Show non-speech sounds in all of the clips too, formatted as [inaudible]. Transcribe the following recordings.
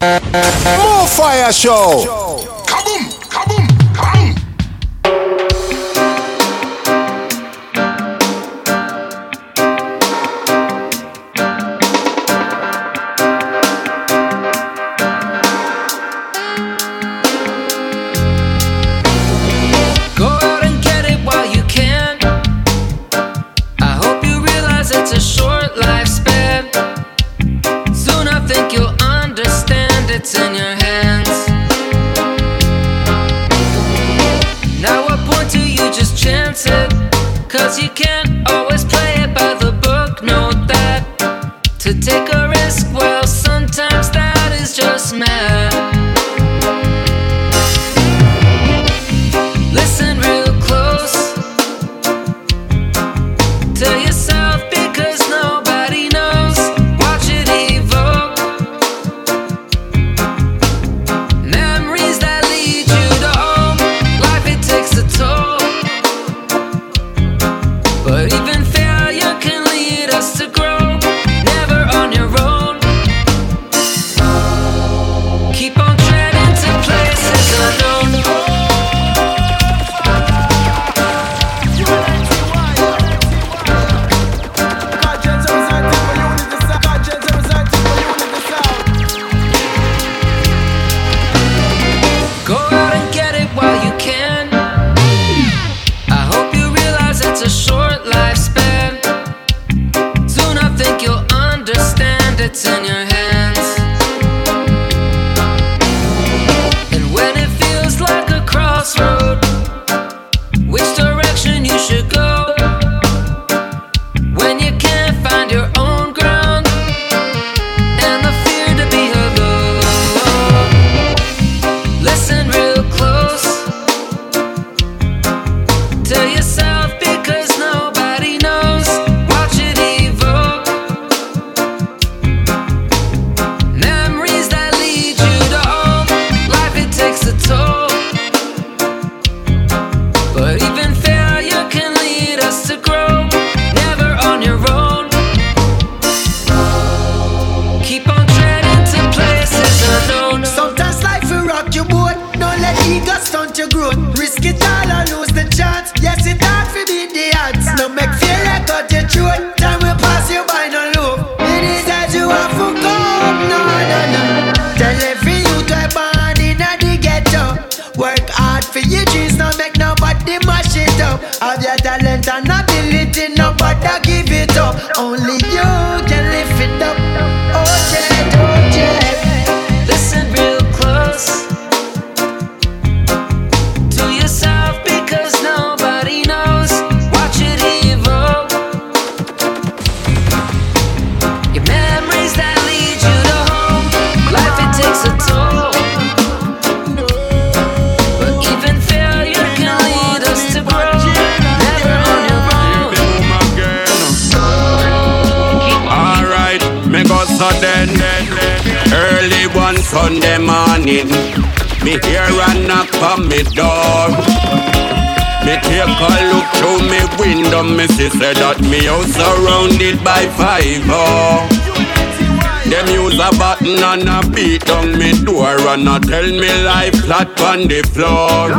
Mufaya Show! down me door and a tell me life flat on the floor.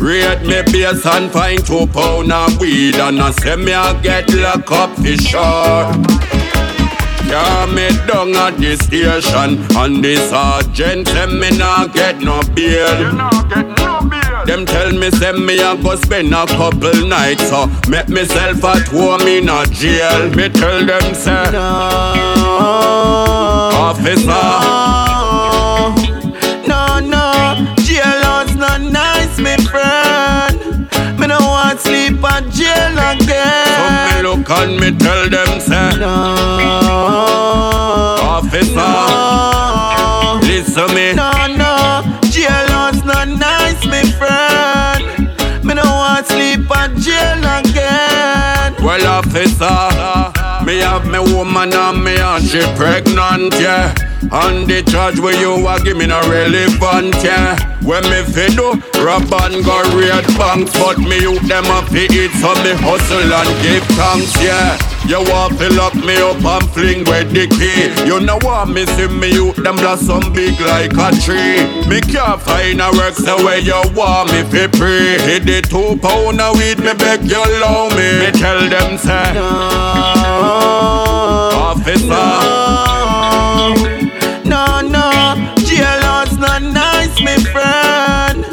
Rate me base and find two pound of weed and I say me I get locked up for sure. Yeah, me down at the station And the sergeant say me not get no bail You not get no them tell me send me a go spend a couple nights So uh, make myself at home in a jail. Me tell them say No Officer. No No, no Jail house not nice me friend. Me no want sleep at jail again. So me look and me tell them say No Officer. No. Listen me. No, no not nice, me friend. Me no want sleep at jail again. Well, officer. Me have me woman and me and she pregnant, yeah. On the charge where you are, give me no relevant, yeah. When me fi do, rob and go raid banks, but me you them a fi eat, so me hustle and give thanks, yeah. You want to lock me up and fling with the key. You know what me see me you them blossom big like a tree. Me can't find a work the way you want me fi pray. Hit the two pound of weed, me beg you allow me. Me tell them say. No officer. No, no, no, jailhouse not nice, me friend.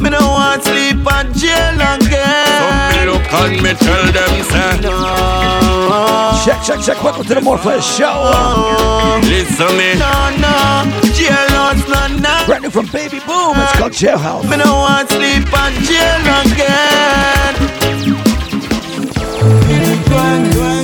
Me no want sleep on jail again. So me look and me tell them say, no. Check, check, check. Welcome to the More Fire Show. Listen me. No, no, jailhouse not nice. Brand new from Baby Boom. It's called Jailhouse. Me no want sleep on jail again. Juan, Juan,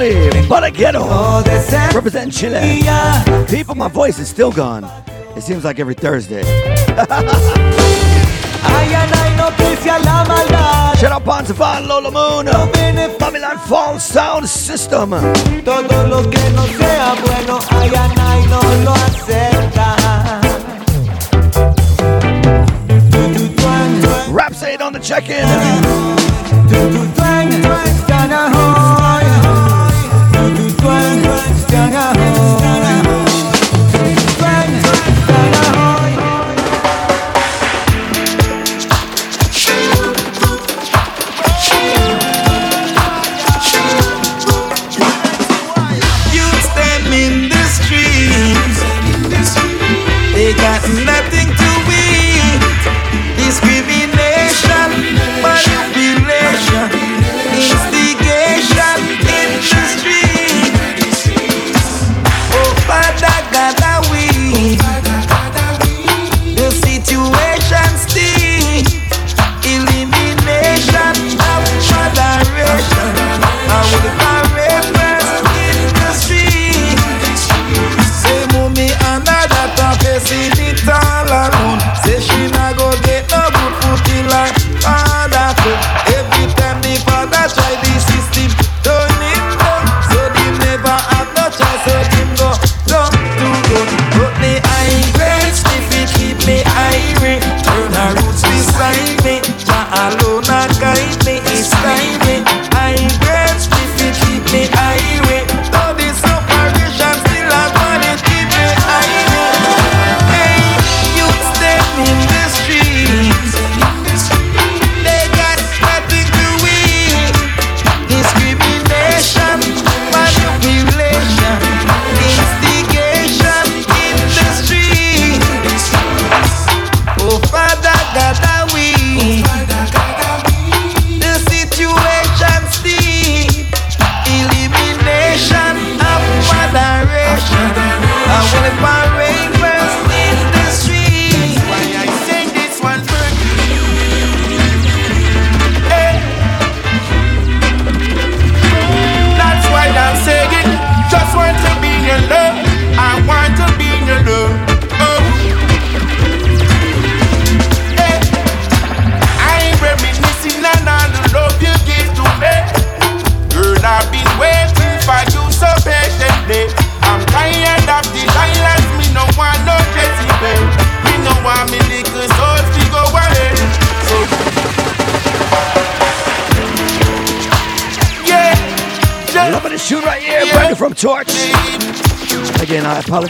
only. Oh, de ser Represent Chile. People, my voice is still gone. It seems like every Thursday. Ay, ay, noticia la maldad. Shout out Pontefan, Lola Moon, Babylon Falls Sound System. Todo lo que no sea bueno, no lo acepta. On the check-in. Youth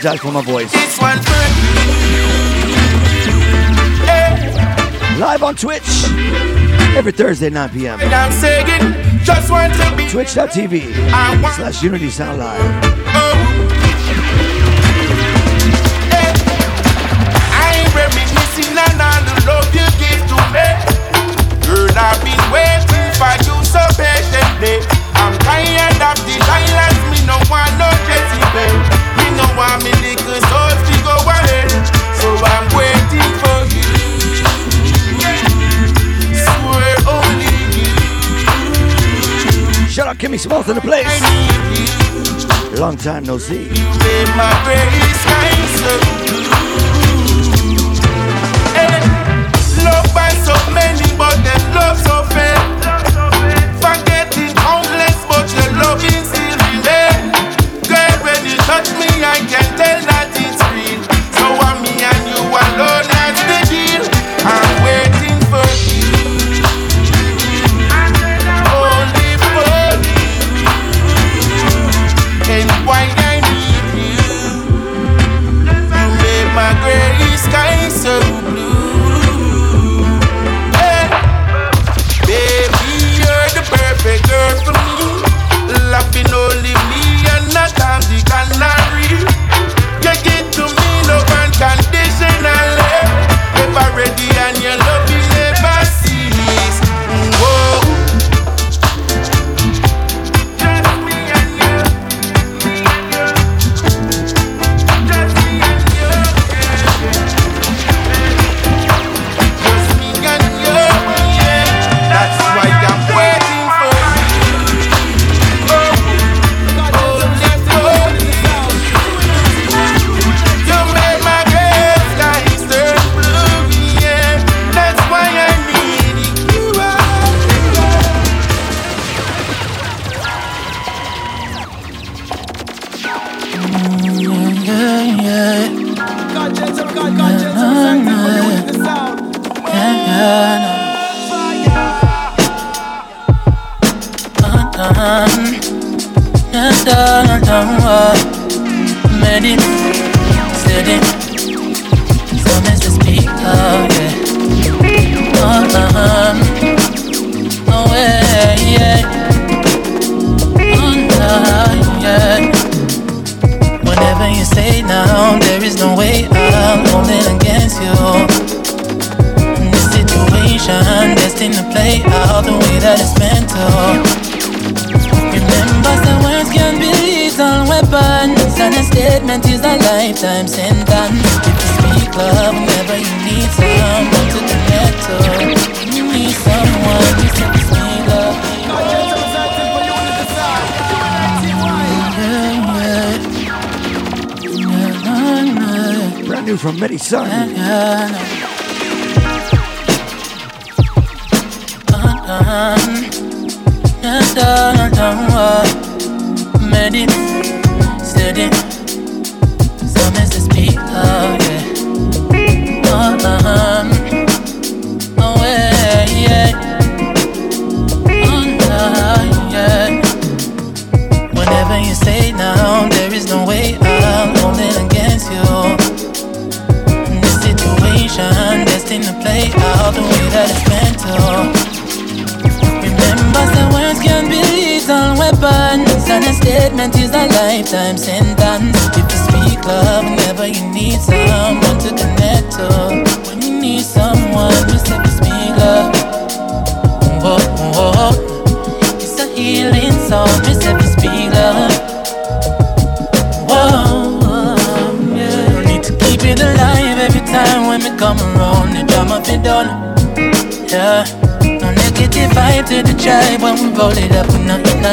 apologize for my voice. This one's yeah. Live on Twitch every Thursday 9 p.m. and i'm saying just one thing Twitch.tv slash Unity Sound Live. Long time no see.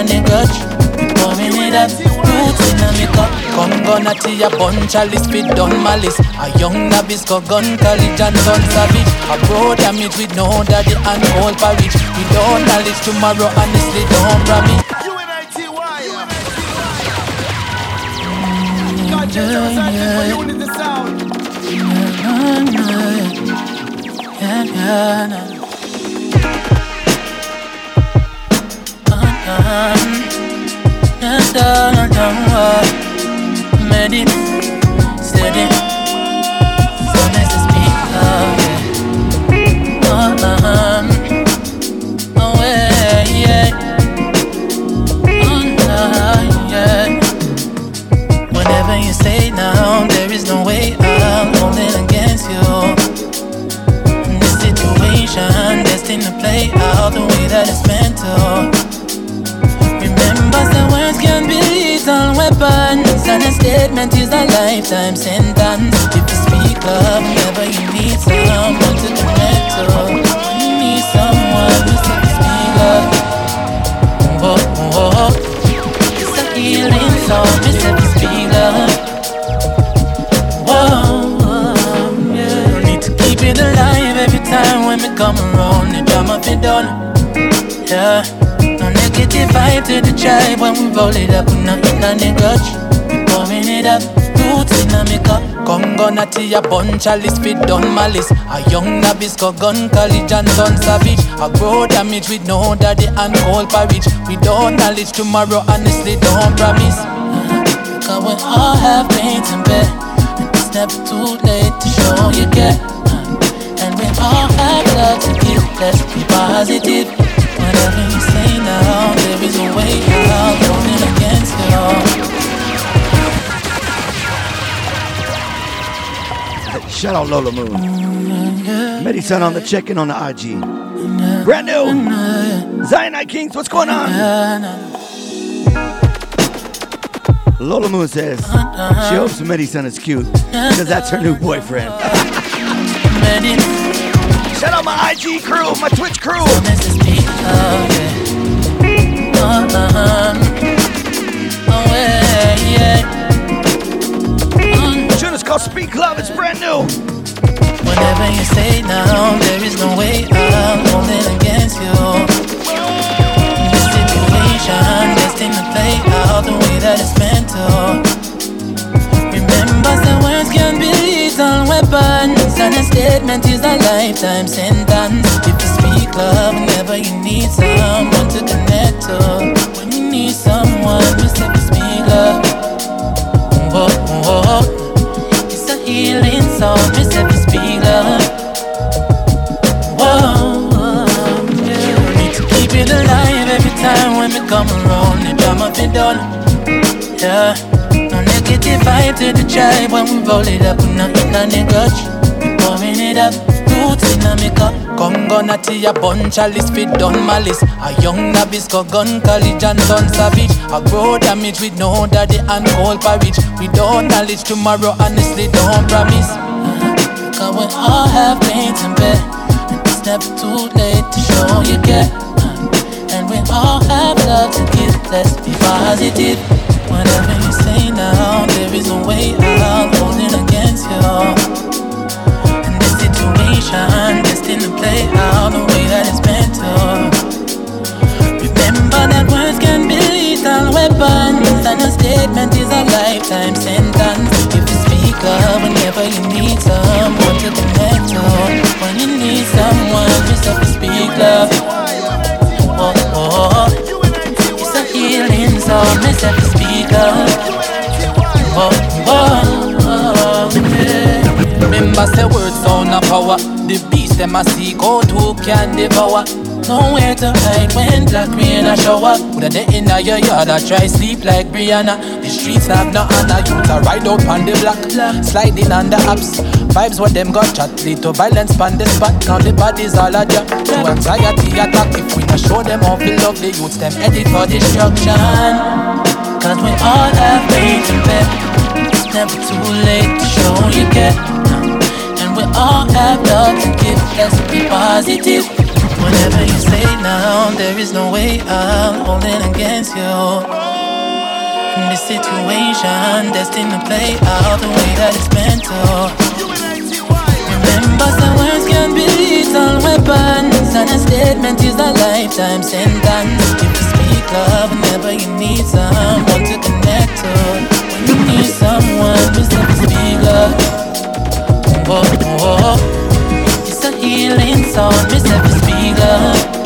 Not in a grudge. Pouring it up, roots in a makeup. Come gonna tea a bunch of list fit done malice. A young Nabisco gun college and son savage. A bro damage with no daddy and old porridge. We don't knowledge tomorrow, honestly don't promise. yeah, yeah, yeah, Whenever you there is no way out. Holding against you. This situation destined to play out the way that it's meant to. And a statement is a lifetime sentence. If you speak love whenever you need someone to connect to, you need someone, say speak love. Oh, oh, oh. It's a healing song, you say speak love. Whoa, yeah. You need to keep it alive every time when we come around. The drama be done, yeah. No negative vibe to the tribe when we roll it up. We're not in a grudge. It up. Roots in a makeup. Come gonna tea a bunch of list fit done malice. A young Nabisco gun college and done savage. A grow damage with no daddy and cold porridge. Don't knowledge tomorrow, honestly don't promise. Cause we all have pains and bed. And it's never too late to show you care. And we all have love to give. Let's be positive. Whatever you say now, there is a way out. Going against you. Shout out Lola Moon. Medi Sun on the check in on the IG. Brand new. Zionite Kings, what's going on? Lola Moon says she hopes Medi Sun is cute because that's her new boyfriend. Shout out my IG crew, my Twitch crew. Uh-huh. Uh-huh. Oh, Tune is called Speak Love, it's brand new. Whenever you say now, there is no way out, holding against you. This situation, destined to play out the way that it's meant to. Remember, the words can be lethal weapons, and a statement is a lifetime sentence. If you speak love whenever you need someone to connect to, when you need someone, you say speak love. Song, you say speak love. Whoa, yeah. Need to keep it alive every time when we come around. The drama be done, yeah. No negative vibe to the tribe when we roll it up. We not in a grudge. We pouring it up. Roots in a makeup. Come gonna tea a bunch of list fit done malice. A young Nabisco gun college and done savage. A grow damage with no daddy and don't knowledge tomorrow, honestly don't promise. Cause we all have pains in bed. And it's never too late to show you care. And we all have love to give. Let's be positive. Whatever you say now, there is a way out. Holding against you. And this situation destined to play out the way that it's meant to. Remember that words can be lethal weapons, and a statement is a lifetime sentence. Speak up whenever you need someone to connect to, when you need someone, just have to speak love. Oh, oh. It's a healing song, just have to speak up. Oh, oh. Remember, say words sound of power. The beast them a seek out who can devour. Nowhere to hide when black rain a shower. Put a in a your yard, I try sleep like Brianna. The streets have no honor, you to ride out on the block. Sliding on the apps. Vibes what them got chat, to violence on the spot. Now the bodies all a drop. To anxiety attack. If we not show them how we love the youths, them headed for destruction. Cause we all have pain to bear. It's never too late to show you care. And we all have love to give. Let's be positive. Whenever you stay down, there is no way out. Holding against you. In this situation, destined to play out the way that it's meant to. Remember, some words can be lethal weapons, and a statement is a lifetime sentence. If you speak love whenever you need someone to connect to, when you need someone, just let me speak. Whoa, whoa, it's a healing song, just let me speak love.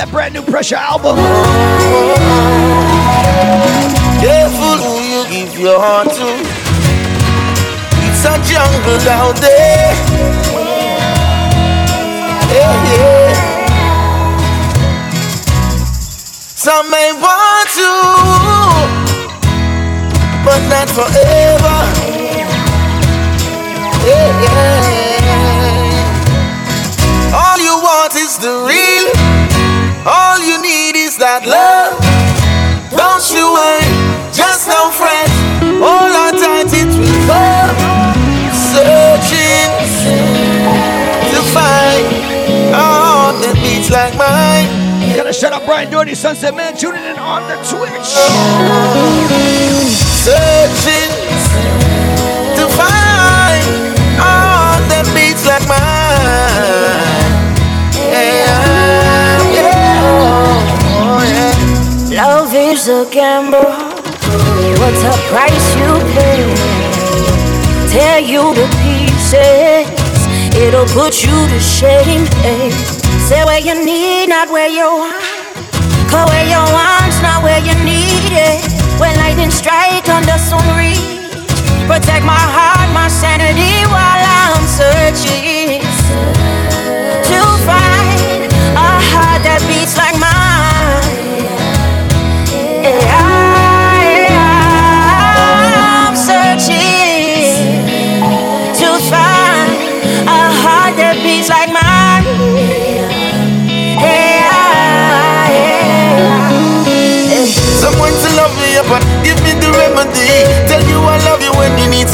That brand new Pressure album. Careful who you give your heart to. It's a jungle out there. Yeah, yeah. Some may want to, but not forever. Yeah, yeah. Gotta shut up, Brian Doherty, Sunset Man, tuning in on the Twitch. Searching to find a heart that beats like mine. Yeah, yeah, oh, yeah. Love is a gamble. What's the price you pay? Tear you to pieces. It'll put you to shame. Say where you need, not where you want. Call where you want, not where you need it. When lightning strike under sun reach. Protect my heart, my sanity while I'm searching to find a heart that beats like mine. Yeah,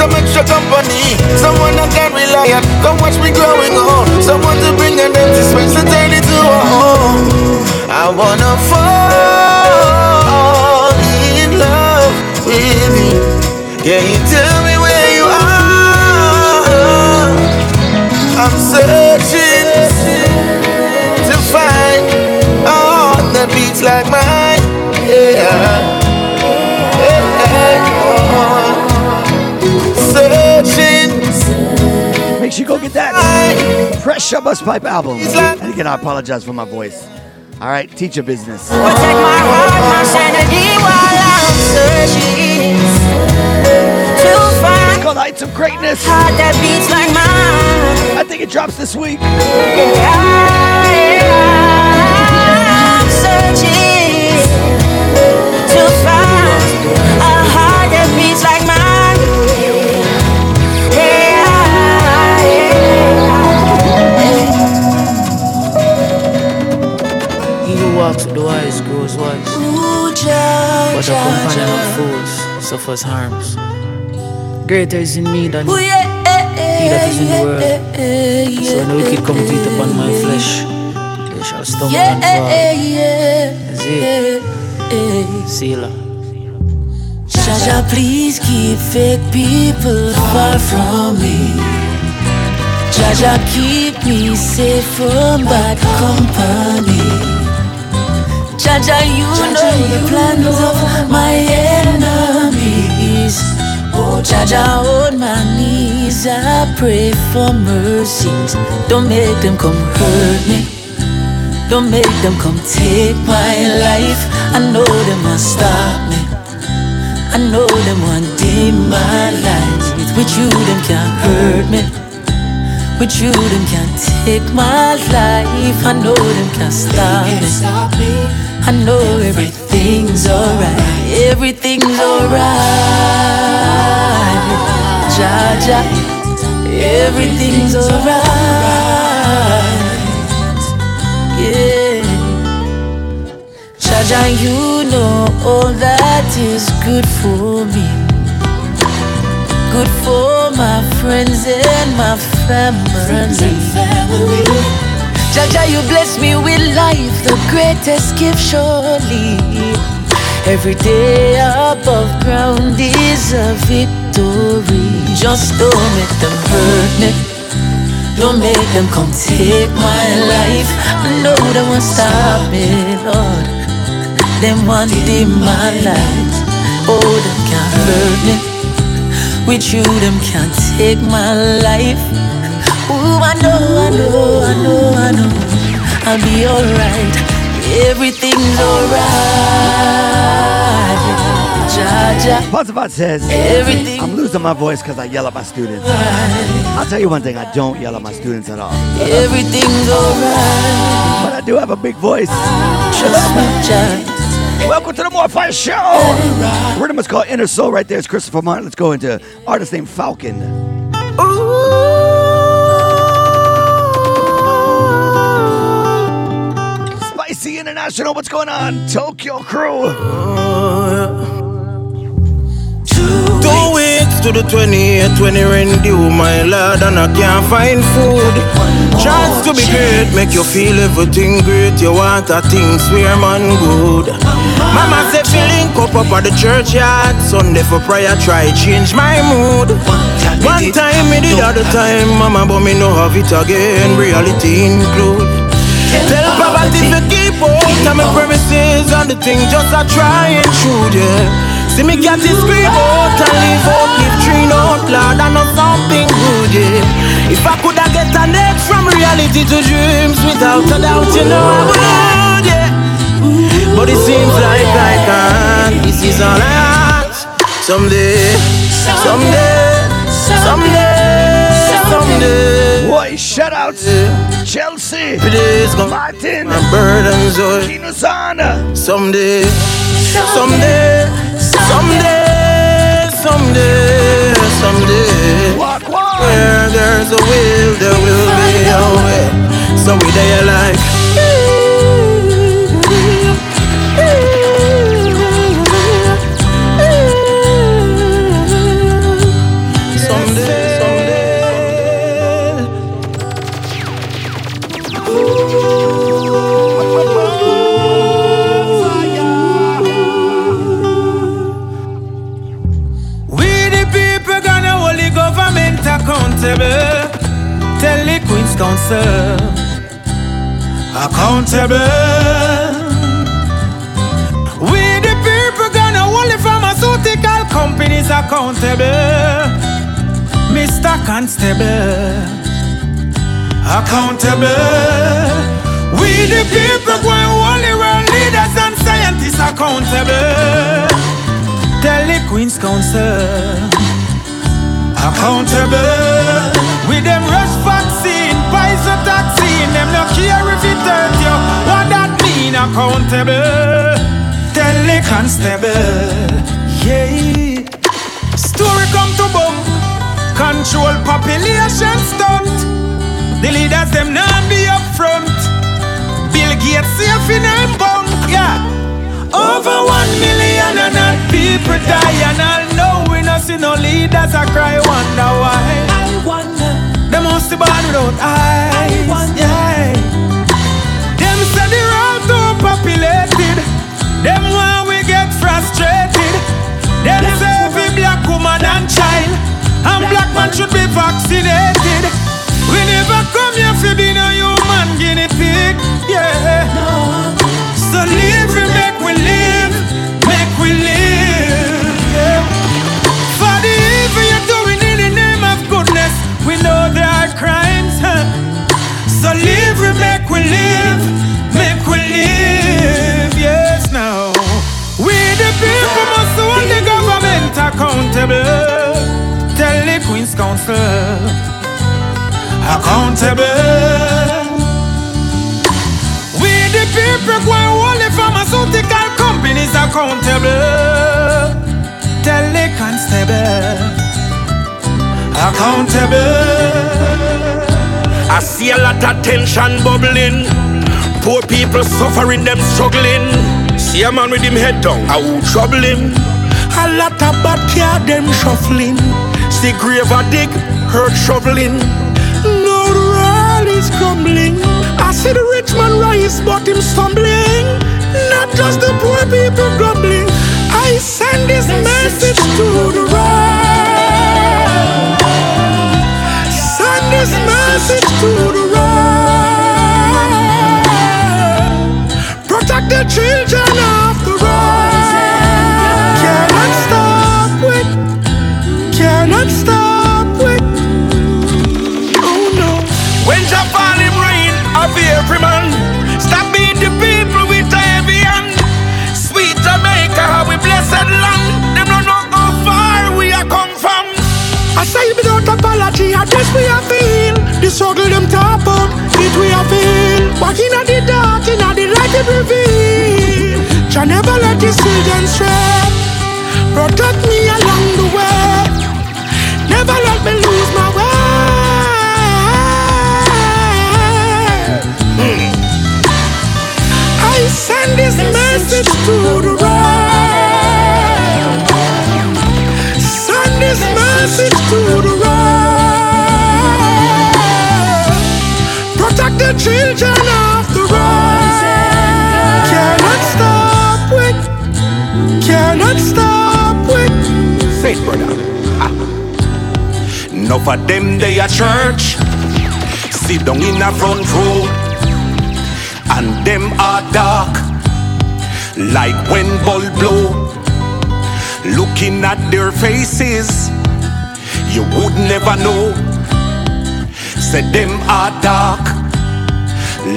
some extra company. Someone I can rely on, come watch me growing on. Someone to bring an empty space and turn it to a home. I wanna fall in love with you. Can you tell me where you are? I'm searching You go get that Pressure Busspipe album. And again, I apologize for my voice. All right, business. Searching to find It's called Heights of Greatness. I think it drops this week. I'm walks with the wise grows wise, but the companion of fools suffers harms. Greater is in me than he that is in the world. So when the wicked come to eat upon my flesh, they shall stumble and fall. See, Selah. Jaja, please keep fake people far from me. Jaja, keep me safe from bad company. Jaja, you know the plans of my enemies. Oh, Jaja, on my knees, I pray for mercies. Don't make them come hurt me. Don't make them come take my life. I know they must stop me. I know them want dim my light. With you, them can't hurt me. With you, them can't take my life. I know them can't stop me. I know everything's alright. Everything's alright. Jaja, everything's alright. Yeah. Jaja, you know all that is good for me. Good for my friends and my family. Jaja, you bless me with life, the greatest gift surely. Every day above ground is a victory. Just don't make them hurt me. Don't make them come take my life. Know they won't stop me, Lord. Them want dim my light. Oh, them can't hurt me. With you, them can't take my life. I know, I know, I know, I know. I'll be alright. Everything's alright. Jaja. Ponzivat says, Everything- I'm losing my voice because I yell at my students. I'll tell you one thing, I don't yell at my students at all. Everything's alright. But I do have a big voice. Trust me. Welcome to the More Fire Show. Rhythm is called Inner Soul right there. It's Christopher Martin. Let's go into artist named Falcon. International, what's going on? Tokyo Crew. Two weeks to the 28th when it due, my lord, and I can't find food. Chance to be great, make you feel everything great. You want a thing, swear man good. Mama said, feeling cup up at the churchyard. Sunday for prayer, try change my mood. One time me did other time, mama, but me no have it again. Reality include. Tell poverty to out of my premises and the thing just a try and shoot, yeah. See me cat is scream out and leave out, leave tree out loud and know something good, yeah. If I coulda get an edge from reality to dreams without a doubt, you know I would, yeah. But it seems like I can't. Uh, this is all I ask. Someday, someday, someday, someday. Boy, shout out Chelsea. Today's gonna Martin. my burdens are Kinuzana. someday, someday, someday, someday, someday. Walk, walk. Where there's a will, there will be a way. So we there like. Council accountable. We the people gonna hold the pharmaceutical companies accountable. Mr. Constable accountable. We the people going hold world leaders and scientists accountable. Tell the Queen's Council accountable. Accountable? Tell the constable, yeah. Story come to boom, control population stunt. The leaders them not be up front. Bill Gates safe in them bunk, yeah. Over one million and not people die and I know we not see no leaders I cry wonder why I wonder They must be born without eyes I wonder. yeah. Man should be vaccinated. We never come here to be no human guinea pig Yeah. So live we make we live, accountable. We the people who hold the pharmaceutical companies accountable. Tell the constable accountable. I see a lot of tension bubbling. Poor people suffering, them struggling. See a man with him head down, I will trouble him. A lot of bad car, them shuffling. See grave a dig, hurt shoveling. No world is crumbling. I see the rich man rise, but him stumbling. Not just the poor people grumbling. I send this message to the world. Send this message to the world. Protect the children guess we are feel The struggle them top up, it we are feel Walking at the dark, in the light it reveal Jah never let his children stray. Protect me along the way. Never let me lose my way. I send this message to the world. Send this message to the world. The children of the world. Cannot stop with. Cannot stop with. Say it, brother. Enough of them they a church. Sit down in a front row. And them are dark. Like when bulb blow. Looking at their faces, you would never know. Say them are dark,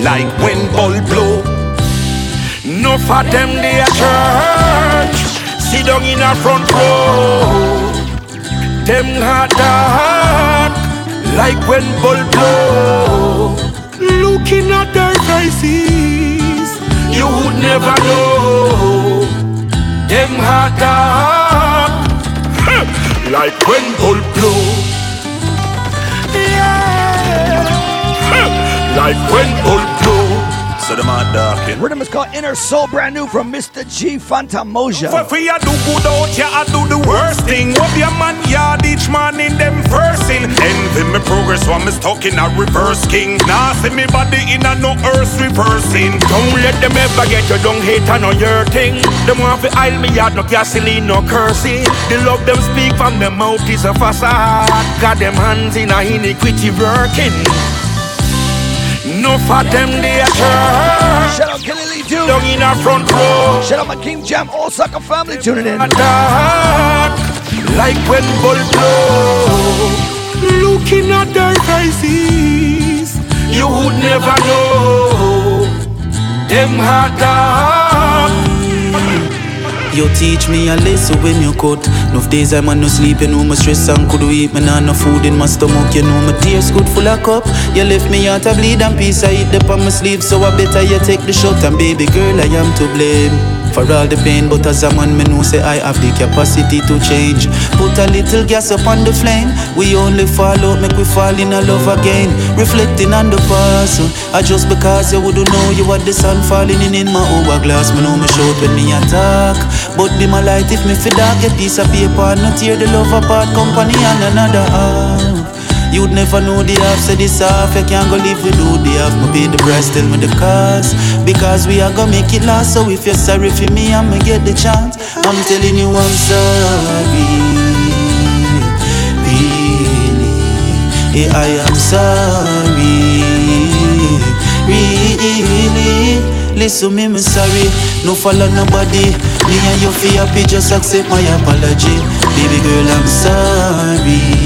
like when bulb blow. No for them they a church, sit down in a front row. Them are dark, like when bulb blow. Looking at their faces, you would never know. Them hot dark [laughs] Like when bulb blow Like when bulb blow So them hot dark Rhythm is called Inner Soul, brand new from Mr. G Fantamoja. For I do good out, yeah, I do the worst thing. What your man yard each man in them first in. Envy me progress, so I'm stuck in a reverse king. Now see me body in a no earth reversing. Don't let them ever get you, don't hate on no your thing. Them want to aisle me yard, no gasoline, no cursing. The love them speak from them mouth is a facade. Got them hands in a iniquity working. No for them they a church. Shout out Kelly Lee too. Down in a front row. Shout out my King Jam Osaka family tuning in. dark, like when bulb blow. Looking at their faces, you would never know. Them dark. You teach me a lesson when you cut. Enough days I'm on no sleep, you know my stress and could eat me nah no food in my stomach. You know my tears good full of cup. You left me out to bleed and peace I eat up on my sleeve, so I better you take the shot. And baby girl, I am to blame. For all the pain, but as a man, me know say I have the capacity to change. Put a little gas up on the flame. We only fall out, make we fall in a love again. Reflecting on the past, I just because you wouldn't know you had the sun falling in in my hourglass. Me know me shout when me attack, but be my light if me fi dark. Get piece of paper, not tear the love apart. Company and another half. You'd never know the half, say this half. You can't go live without the half. Me pay the price, tell me the cost. Because we are gonna make it last. So if you're sorry for me, I'ma get the chance. I'm telling you I'm sorry. Really. Yeah, I am sorry. Really. Listen me, me sorry. No follow nobody. Me and you feel happy, just accept my apology. Baby girl, I'm sorry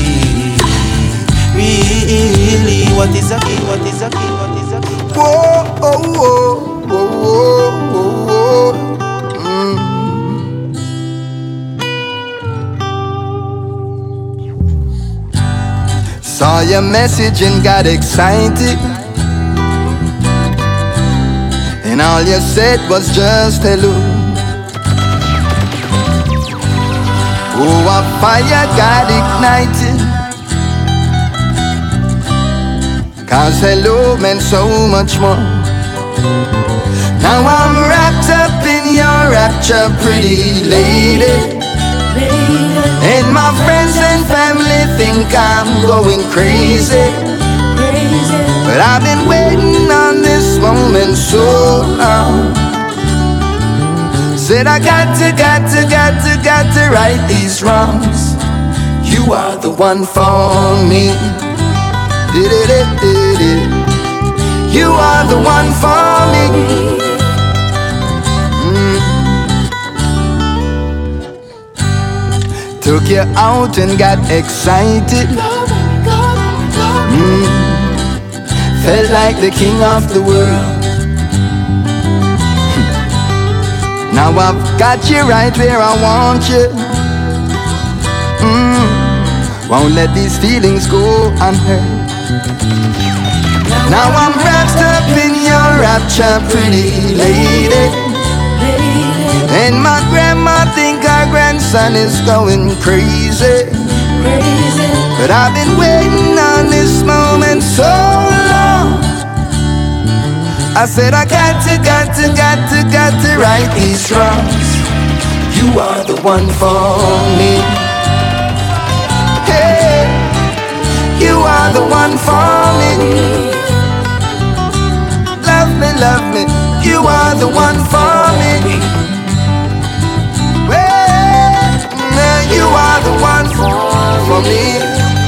really what is a key what is a key what is a key Whoa, oh, whoa, whoa, whoa, whoa, whoa. Mm. Saw your message and got excited. And all you said was just hello. Oh, a fire got ignited. Cause hello meant so much more. Now I'm wrapped up in your rapture, pretty lady. And my friends and family think I'm going crazy. But I've been waiting on this moment so long. Said I got to, got to, got to, got to right these wrongs. You are the one for me. You are the one for me. Took you out and got excited. Mm. Felt like the king of the world. [laughs] Now I've got you right where I want you. Mm. Won't let these feelings go unheard. Now I'm wrapped up in your rapture, pretty lady. And my grandma think our grandson is going crazy. But I've been waiting on this moment so long. I said I got to, got to, got to, got to right these wrongs. You are the one for me. Hey, are the one for me. Love me, love me. You are the one for me. you are the one for me.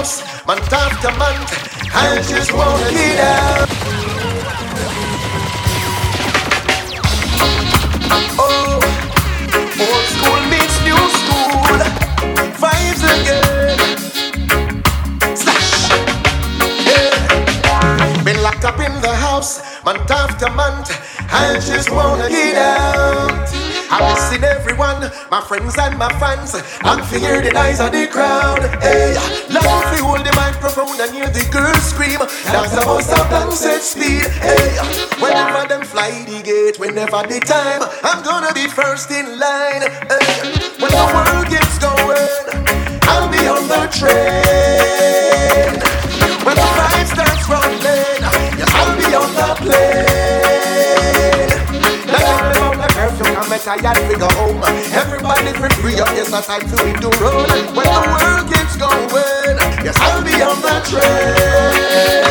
House month after month. I just wanna get out. Oh, old school meets new school, vibes again. Slash, yeah. Been locked up in the house month after month. I just wanna get out. I'm missing everyone, my friends and my fans. I'm fear the eyes of the crowd. Hey, love to hold the microphone and hear the girls scream. That's the most of them set speed. Hey, whenever them fly the gate, whenever the time, I'm gonna be first in line. Hey, when the world gets going, I'll be on the train. When the vibe starts rolling, yes, I'll be on the plane. Tired to go home. Everybody free free up, yes, I time to hit the road. When the world gets going, yes, I'll be on the train.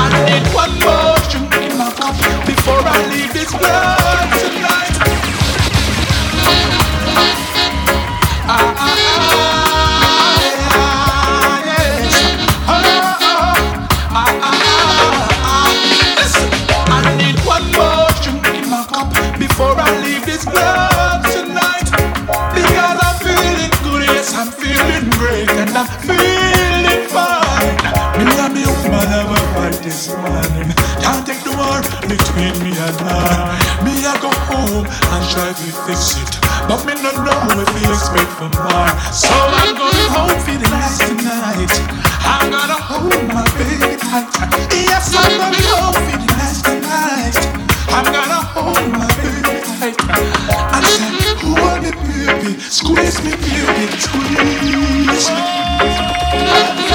I need one more drink in my cup before I leave this world tonight. Ah, ah, ah, me and I go home and try to fix it, but me no know if he expect for more. So I'm going home feeling nice tonight. I'm gonna hold my baby tight. Yes, I'm going home feeling nice tonight. I'm gonna hold my baby tight. I said, hold me, baby, squeeze me, baby, squeeze me. Hold me,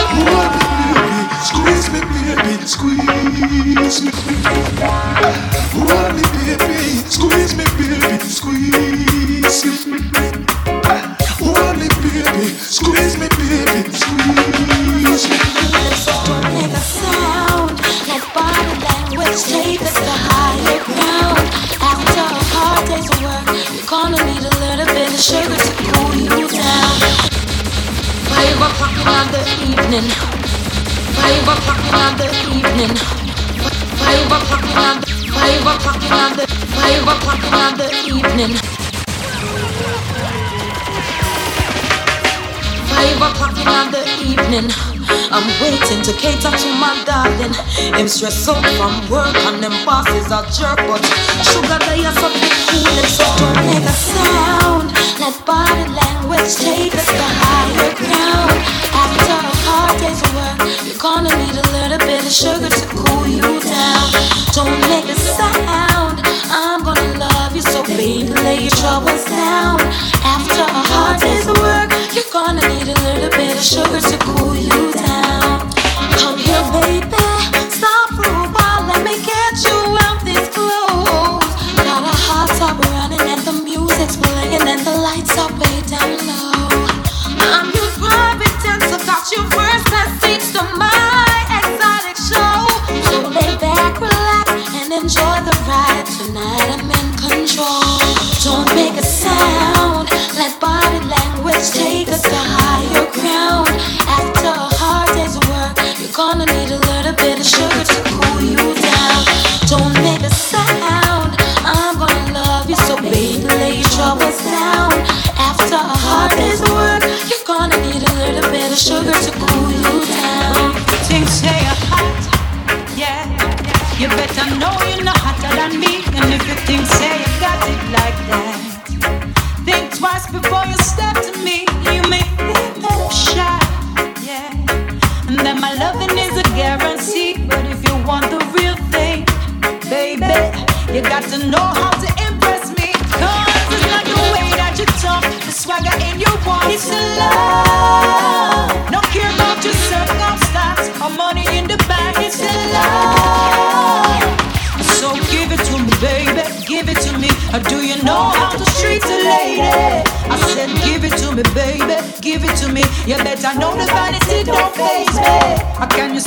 baby, squeeze me, baby, squeeze me. Hold me, baby, squeeze me, baby, squeeze me. Me, baby, squeeze me, baby, squeeze me. Make a sound like body language. Take us to higher ground. After a hard day's work, you're gonna need a little bit of sugar to cool you down. Five o'clock in the evening. Five o'clock in the evening. Five o'clock in the five o'clock in the five o'clock in the evening. Five o'clock in the evening. evening. I'm waiting to cater to my darling. I'm stressed out from work and them bosses are jerk, but sugar they are something cool and so don't make a sound. Let body language take us to higher ground. Hard day's work, you're gonna need a little bit of sugar to cool you down. Don't make a sound. I'm gonna love you so baby, lay your troubles down. After a hard day's work, you're gonna need a little bit of sugar to cool you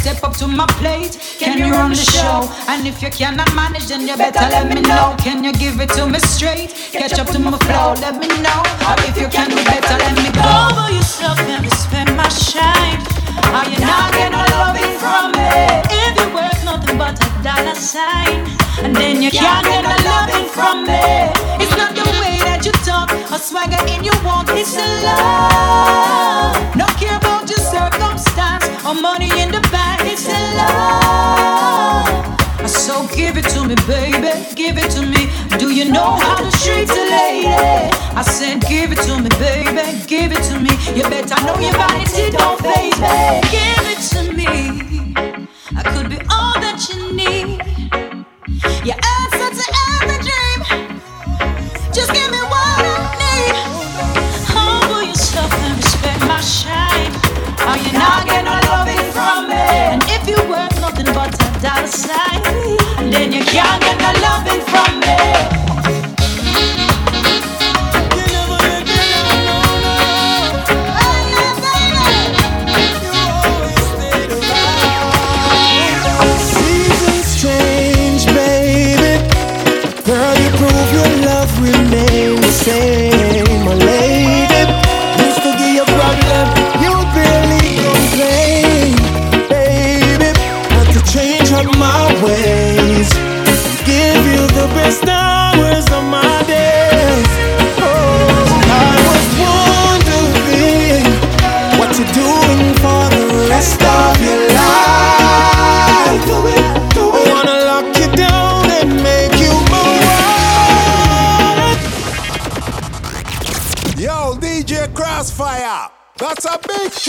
step up to my plate? Can you run the show? And if you cannot manage, then you better let me know. Can you give it to me straight? Catch up to my flow, let me know. Or if you can, you better let me go. Over yourself and respect my shine. Are you not getting no loving from me? If you're worth nothing but a dollar sign, and then you can't get no loving from me. It's not the way that you talk or swagger in your walk. It's a love. No or money in the bank. It's a love. So give it to me, baby, give it to me. Do you know how to treat a lady? I said, give it to me, baby, give it to me. You bet I know your vanity don't face. Give it to me. Then you can't get no loving from me.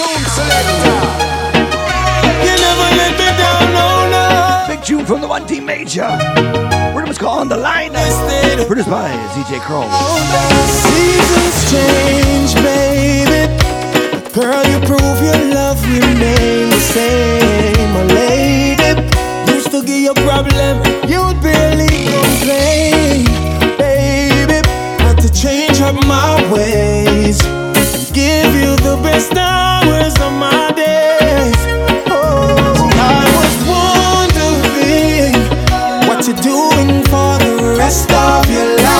Tune selector. You never let me down, no, no. Big tune from the one D Major. Rhythm's called On the Line. Produced by ZJ Crow. Seasons change, baby. Girl, you prove your love remain the same, my lady. Used to give you problem, you'd barely complain, baby. Had to change up my ways, give you the best of my days. Oh, I was wondering what you're doing for the rest of your life.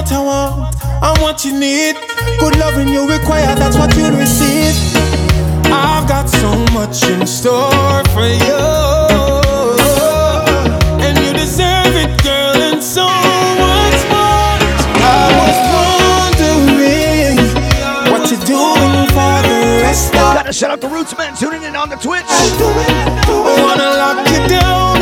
What I want and what you need. Good loving you require, that's what you'll receive. I've got so much in store for you. And you deserve it, girl, and so much more. I was wondering what you're doing for the rest of Gotta shout out the Roots Man tuning in on the Twitch. I wanna lock you down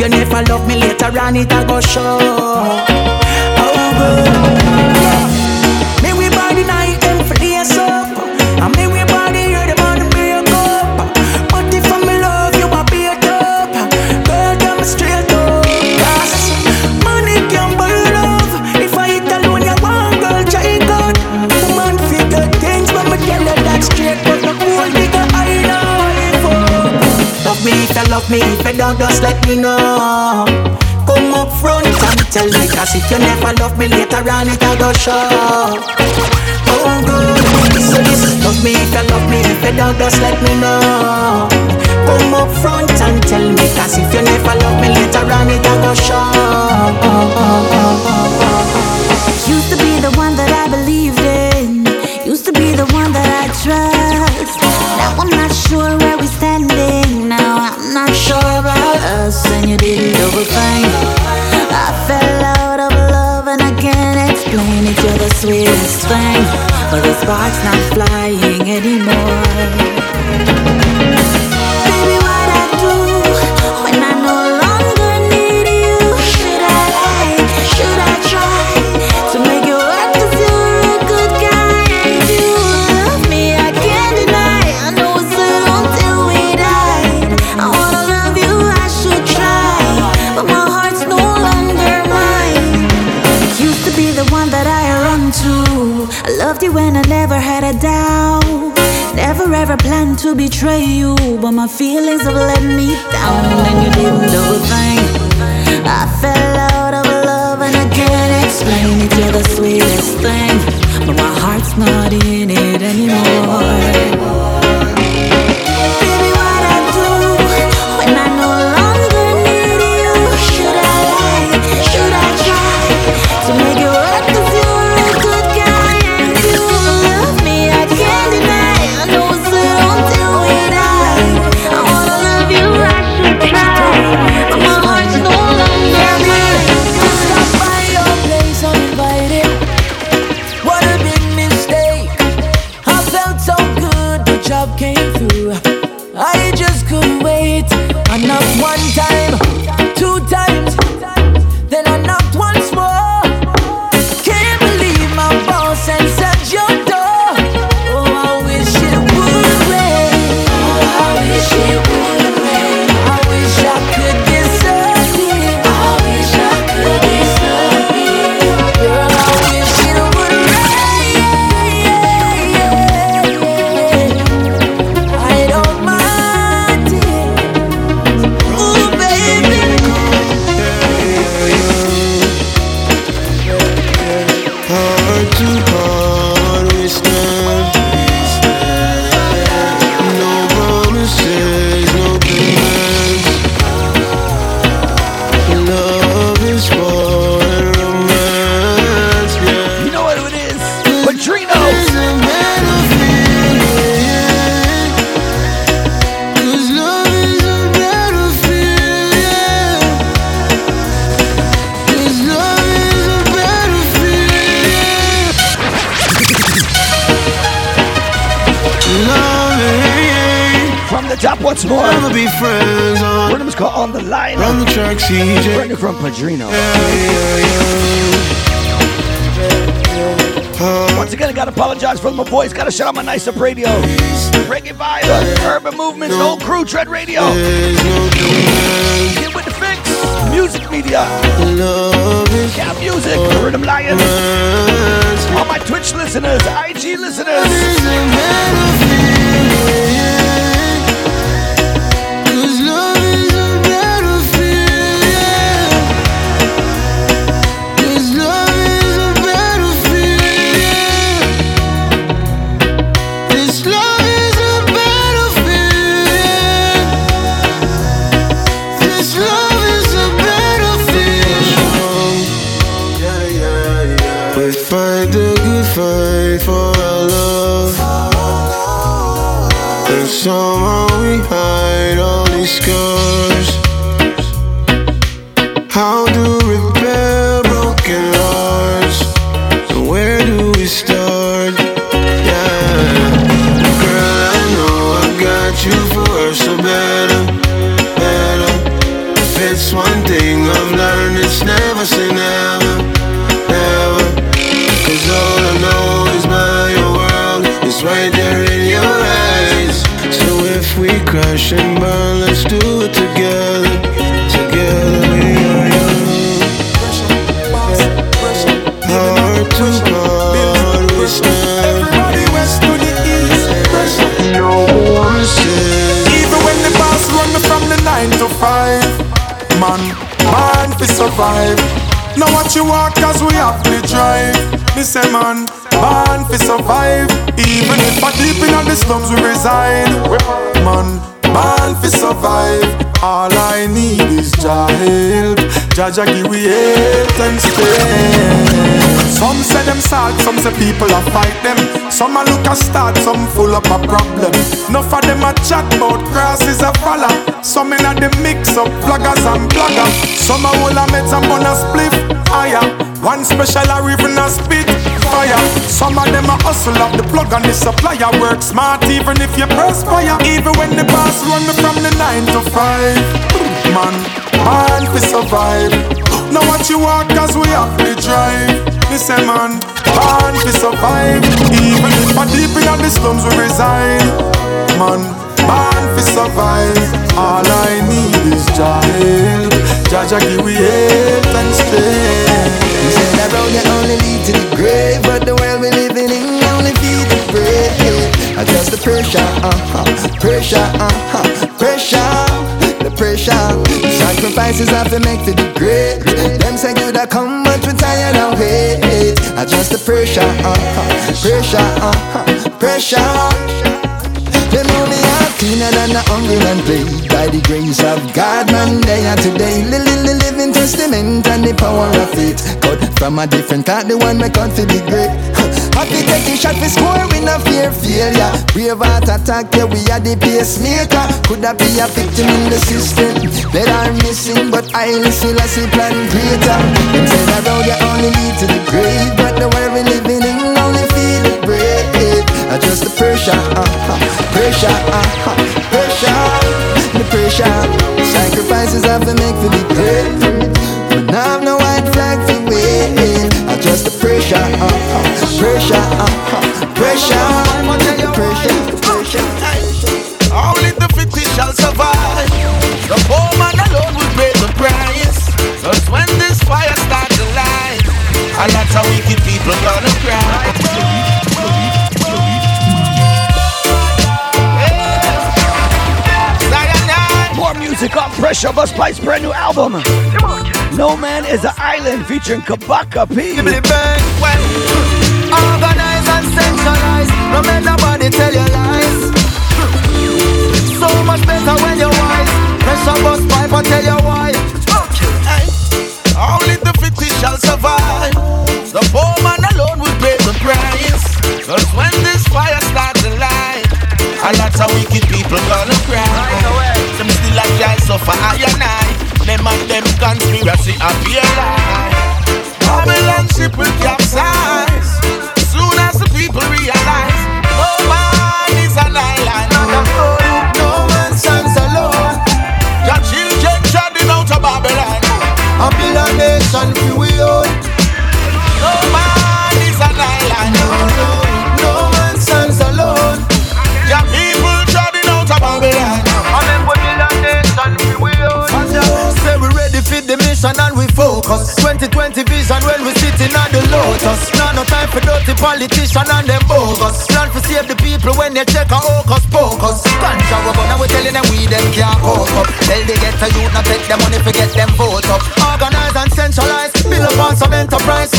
if you never love me later on, it'll go show. Oh, girl, yeah. Me we body night them for days up, and me we body hear the break up. But if I'm in love, you a beat up. Girl, tell me straight up. Cause money can buy love. If I hit alone, you want girl, try God. Woman figure things, but me tell you that straight. But the cool nigga, I know. Love me if you love me, don't, just let me know. Come up front and tell me, cause if you never love me later on, it'll go show. Oh, good. So this love me if you love me, if you don't, just let me know. Come up front and tell me, cause if you never love me later on, it'll go show. Used to be the one that I believed in. Used to be the one that I trust. Now I'm not sure I fell out of love, and I can't explain it. You're the sweetest thing, but the spark's not flying anymore. Never a doubt. Never ever planned to betray you, but my feelings have let me down, and you didn't do a thing. I fell out of love, and I can't explain it. You're the sweetest thing, but my heart's not in it anymore. My voice. Gotta shut out my nice up radio. Reggae vibe, urban movements, the whole crew, Tread Radio. Get with the fix. Music media. Cat music. Rhythm Lions. All my Twitch listeners, IG listeners. Survive. Now watch you walk as we have to drive. Me say man, man fi survive. Even if I deep in the slums we reside, man, man fi survive. All I need is Jah help. Jaja give we help and strength. Some say them sad, some say people a fight them. Some a look a start, some full up a problem. Enough of them a chat about crosses a follow. Some in a the mix up vloggers and bloggers. Some a hold a meds and bun a spliff higher. Ah. One special a even a spit fire. Some of them a hustle up the plug and the supplier work smart even if you press fire. Even when the boss run me from the nine to five. Man, man fi survive. Now watch you walk as we have to drive. Me say man, man fi survive. Even if I deep in the slums we reside. Man, man fi survive. All I need is help. Jaja give we help and strength. You said that road you only lead to the grave, but the world we living in only feed the brave. I just the pressure, uh-huh, pressure, uh-huh, pressure, the pressure. Sacrifices have to make for the great. Them say good I come, but we tired of wait. I just the pressure, uh-huh, pressure, uh-huh, pressure. Them know cleaner than the hungry man play. By the grace of God, man, day and today li- li- li- Living testament and the power of faith Cut from a different thought, the one out to be great. Happy take a shot for score, we no fear failure. Brave heart attack, yeah, we are the pacemaker. Could that be a victim in the system? That are missing, but I still I see plan greater Them say that road you only lead to the grave But the world we living in only feel the brave I just the pressure, uh-huh, pressure, uh-huh, pressure, the pressure. Sacrifices I have to make for the great. But now I've no white flag to wave. I just the pressure, uh-huh, pressure, uh-huh, pressure, pressure. Only the fittest shall survive. The poor man alone will pay the price. Cause when this fire starts to light, a lot of wicked people gonna cry. Music on Pressure Busspipe brand new album. No Man is an Island featuring Kabaka P. Organize and centralize. No let nobody tell you lies. So much better when you're wise. Pressure Busspipe and tell you why. Only the fittest shall survive. The poor man alone will pay the price. Cause when this fire starts to light, a lot of wicked people gonna cry. I suffer I and I. Them and them conspiracy appear lie Babylon ship will capsize. Soon as the people realize no man is an island. Not a fool, no man stands alone. Your children treading out of Babylon. A nation man's mission and we focus. 2020 vision when we sitting at the lotus. Now no time for dirty politician and them bogus. Plan for save the people when they check a hocus pocus. Ganja we gonna we telling them we them can't cope up. Tell they get a youth not take them money for get them vote up. Organize and centralize, build up on some enterprise.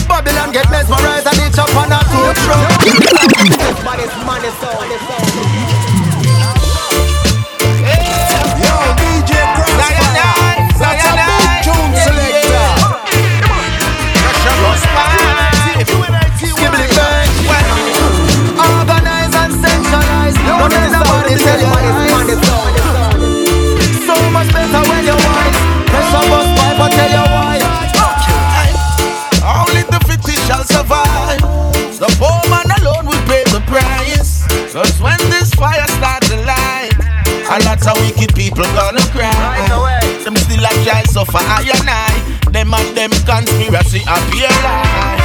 Conspiracy appear lie.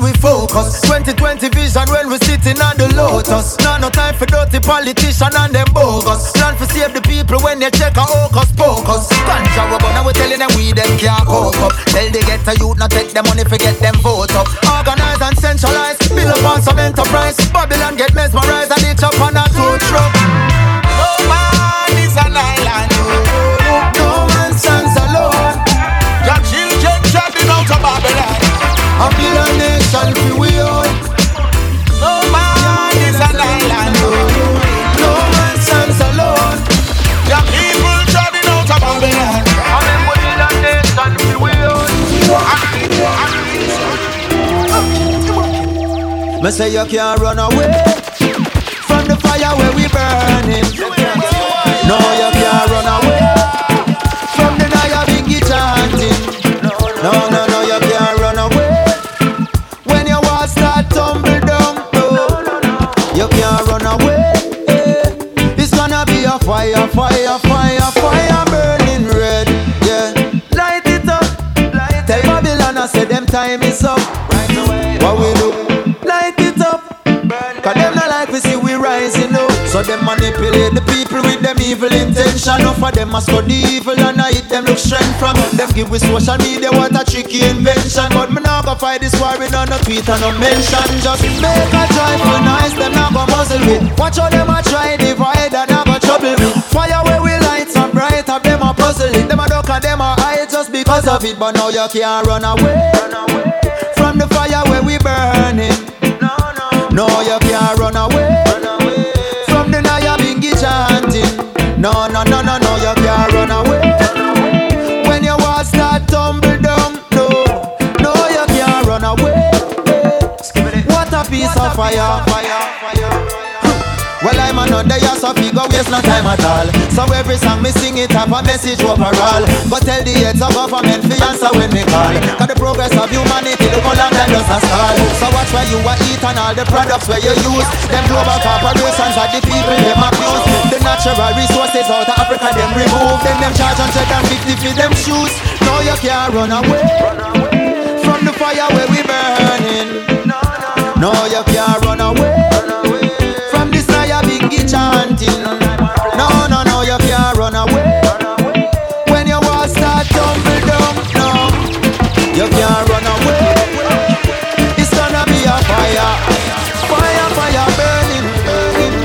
We focus. 2020 vision when we sitting on the lotus. Now no time for dirty politician and them bogus. Plan for save the people when they check a hocus pocus. Ganja we gonna we telling them we them can't cope up. Tell they get a youth not take them money for get them vote up. Organize and centralize, Me say you can't run away from the fire where we burning. No, you can't run away from the Nyabinghi chanting. No, no, no, you can't run away when your walls start tumble down. No, you can't run away. It's gonna be a fire, fire, fire, fire burning red. Yeah, light it up. Tell Babylon I say them time is up. Manipulate the people with them evil intention. Enough of them must the evil and I hit them look strength from them. Give with social media what a tricky invention. But me not go fight this war with no tweet and no mention. Just make a joyful noise, them not go muzzle with. Watch how them a try divide and not go trouble with. Fire where we light so bright, have them a puzzle it. Them a duck and them a hide just because of it. But now you can't run away from the fire where we burning. No, no, no, you can't run away I'm another year, so figure waste no time at all. So every song me sing it have a message overall. But tell the heads of government fi answer when me call. Cause the progress of humanity look on longer just a stall. So watch where you are eat and all the products where you use. Them global corporations are the people them abuse. The natural resources out of Africa them remove. Then them charge 150 for them shoes. No, you can't run away from the fire where we burning. No, you can't run away chanting. No, no, no, you can't run away when your walls start tumble down. No, you can't run away. It's gonna be a fire, fire, fire burning, burning.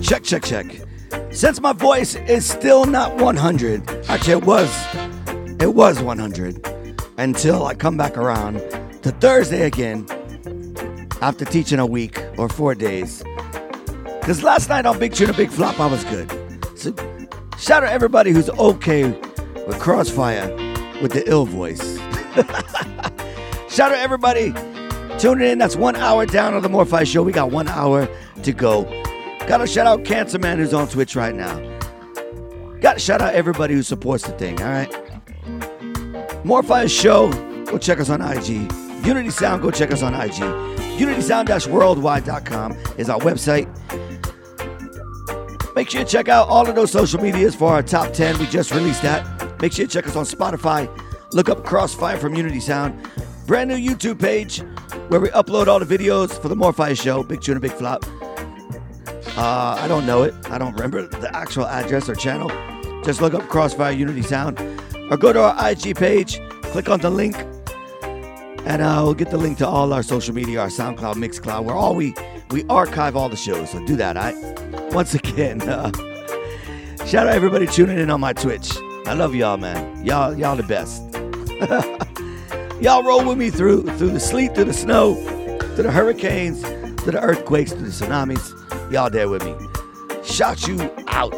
Check, check, check. Since my voice is still not 100, actually it was, it was 100 until I come back around to Thursday again after teaching a week or four days. Because last night on Big Tune and Big Flop, I was good. So shout out everybody who's okay with Crossfire with the ill voice. [laughs] shout out everybody Tune in. That's one hour down on the More Fire Show. We got one hour to go. Got to shout out Cancer Man who's on Twitch right now. Got to shout out everybody who supports the thing. All right. More Fire Show. Go check us on IG. Unity Sound. Go check us on IG. UnitySound-worldwide.com is our website. Make sure you check out all of those social medias for our top 10. We just released that. Make sure you check us on Spotify. Look up Crossfire from Unity Sound. Brand new YouTube page where we upload all the videos for the More Fire Show. Big Tune and Big Flop. Uh, I don't know it. I don't remember the actual address or channel. Just look up Crossfire Unity Sound or go to our IG page, click on the link, and uh, we'll get the link to all our social media, our SoundCloud, Mixcloud, where all we we archive all the shows. So do that. I once again, uh, shout out everybody tuning in on my Twitch. I love y'all, man. Y'all y'all the best. [laughs] y'all roll with me through through the sleet, through the snow, through the hurricanes, through the earthquakes, through the tsunamis. Y'all there with me. Shout you out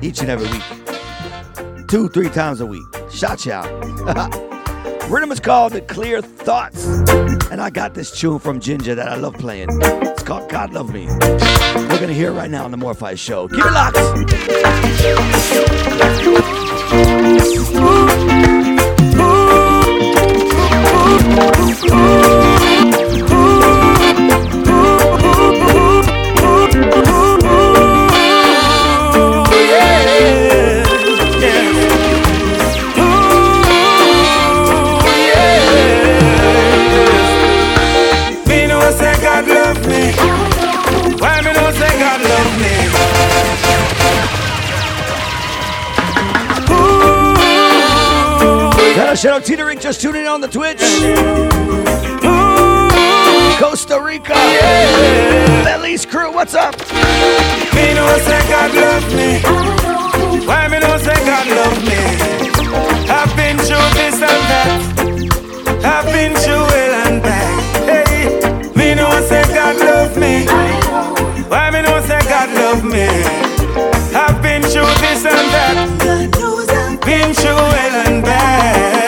each and every week. Two, three times a week. Shout you out. Rhythm is called The Clear Thoughts. And I got this tune from Ginjah that I love playing. It's called God Love Me. We're going to hear it right now on the More Fire Show. Keep it locked. Me know say Shout out, Teetering, just tuning in on the Twitch. Costa Rica. Belize crew, what's up? Me know say God love me. Why me know say God love me? I've been through this and that. I've been through hell and back. Hey, me know say God love me. Why me know say God love me? I've been through this and that. Been through hell and back.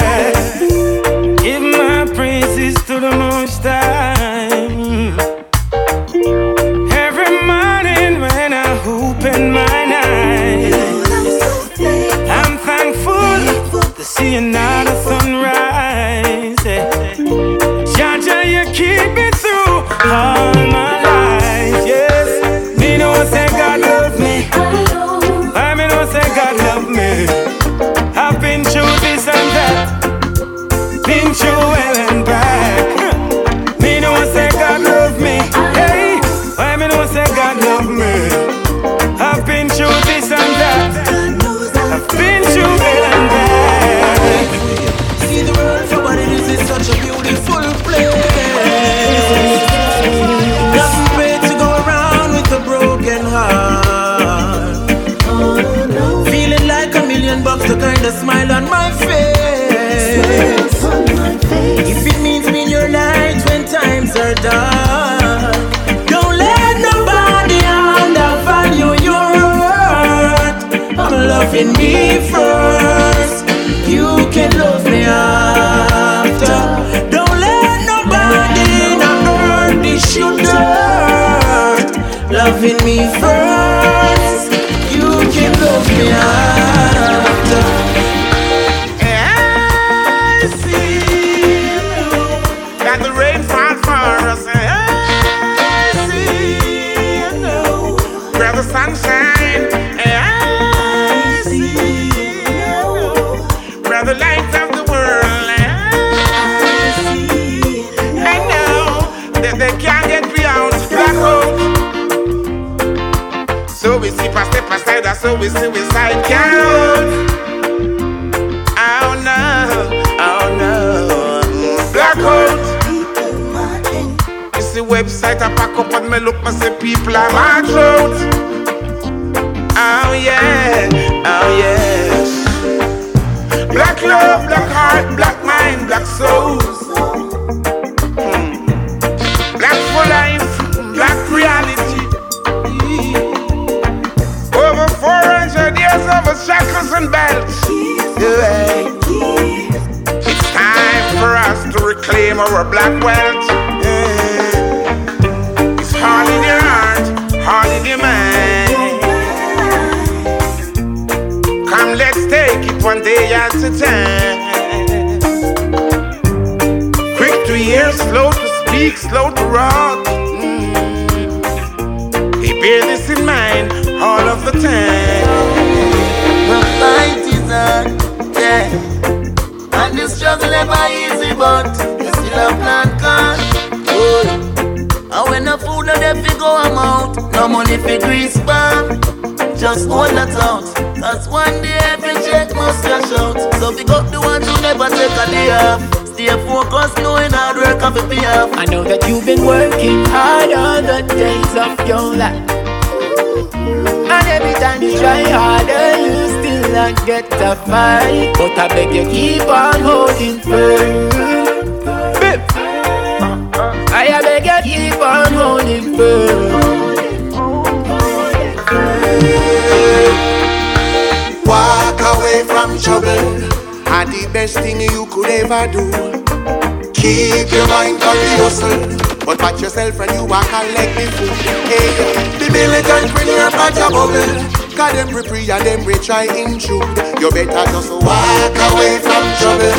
Hey, the militant bring your a bubble. Cause them free and them rich try intrude You better just walk away from trouble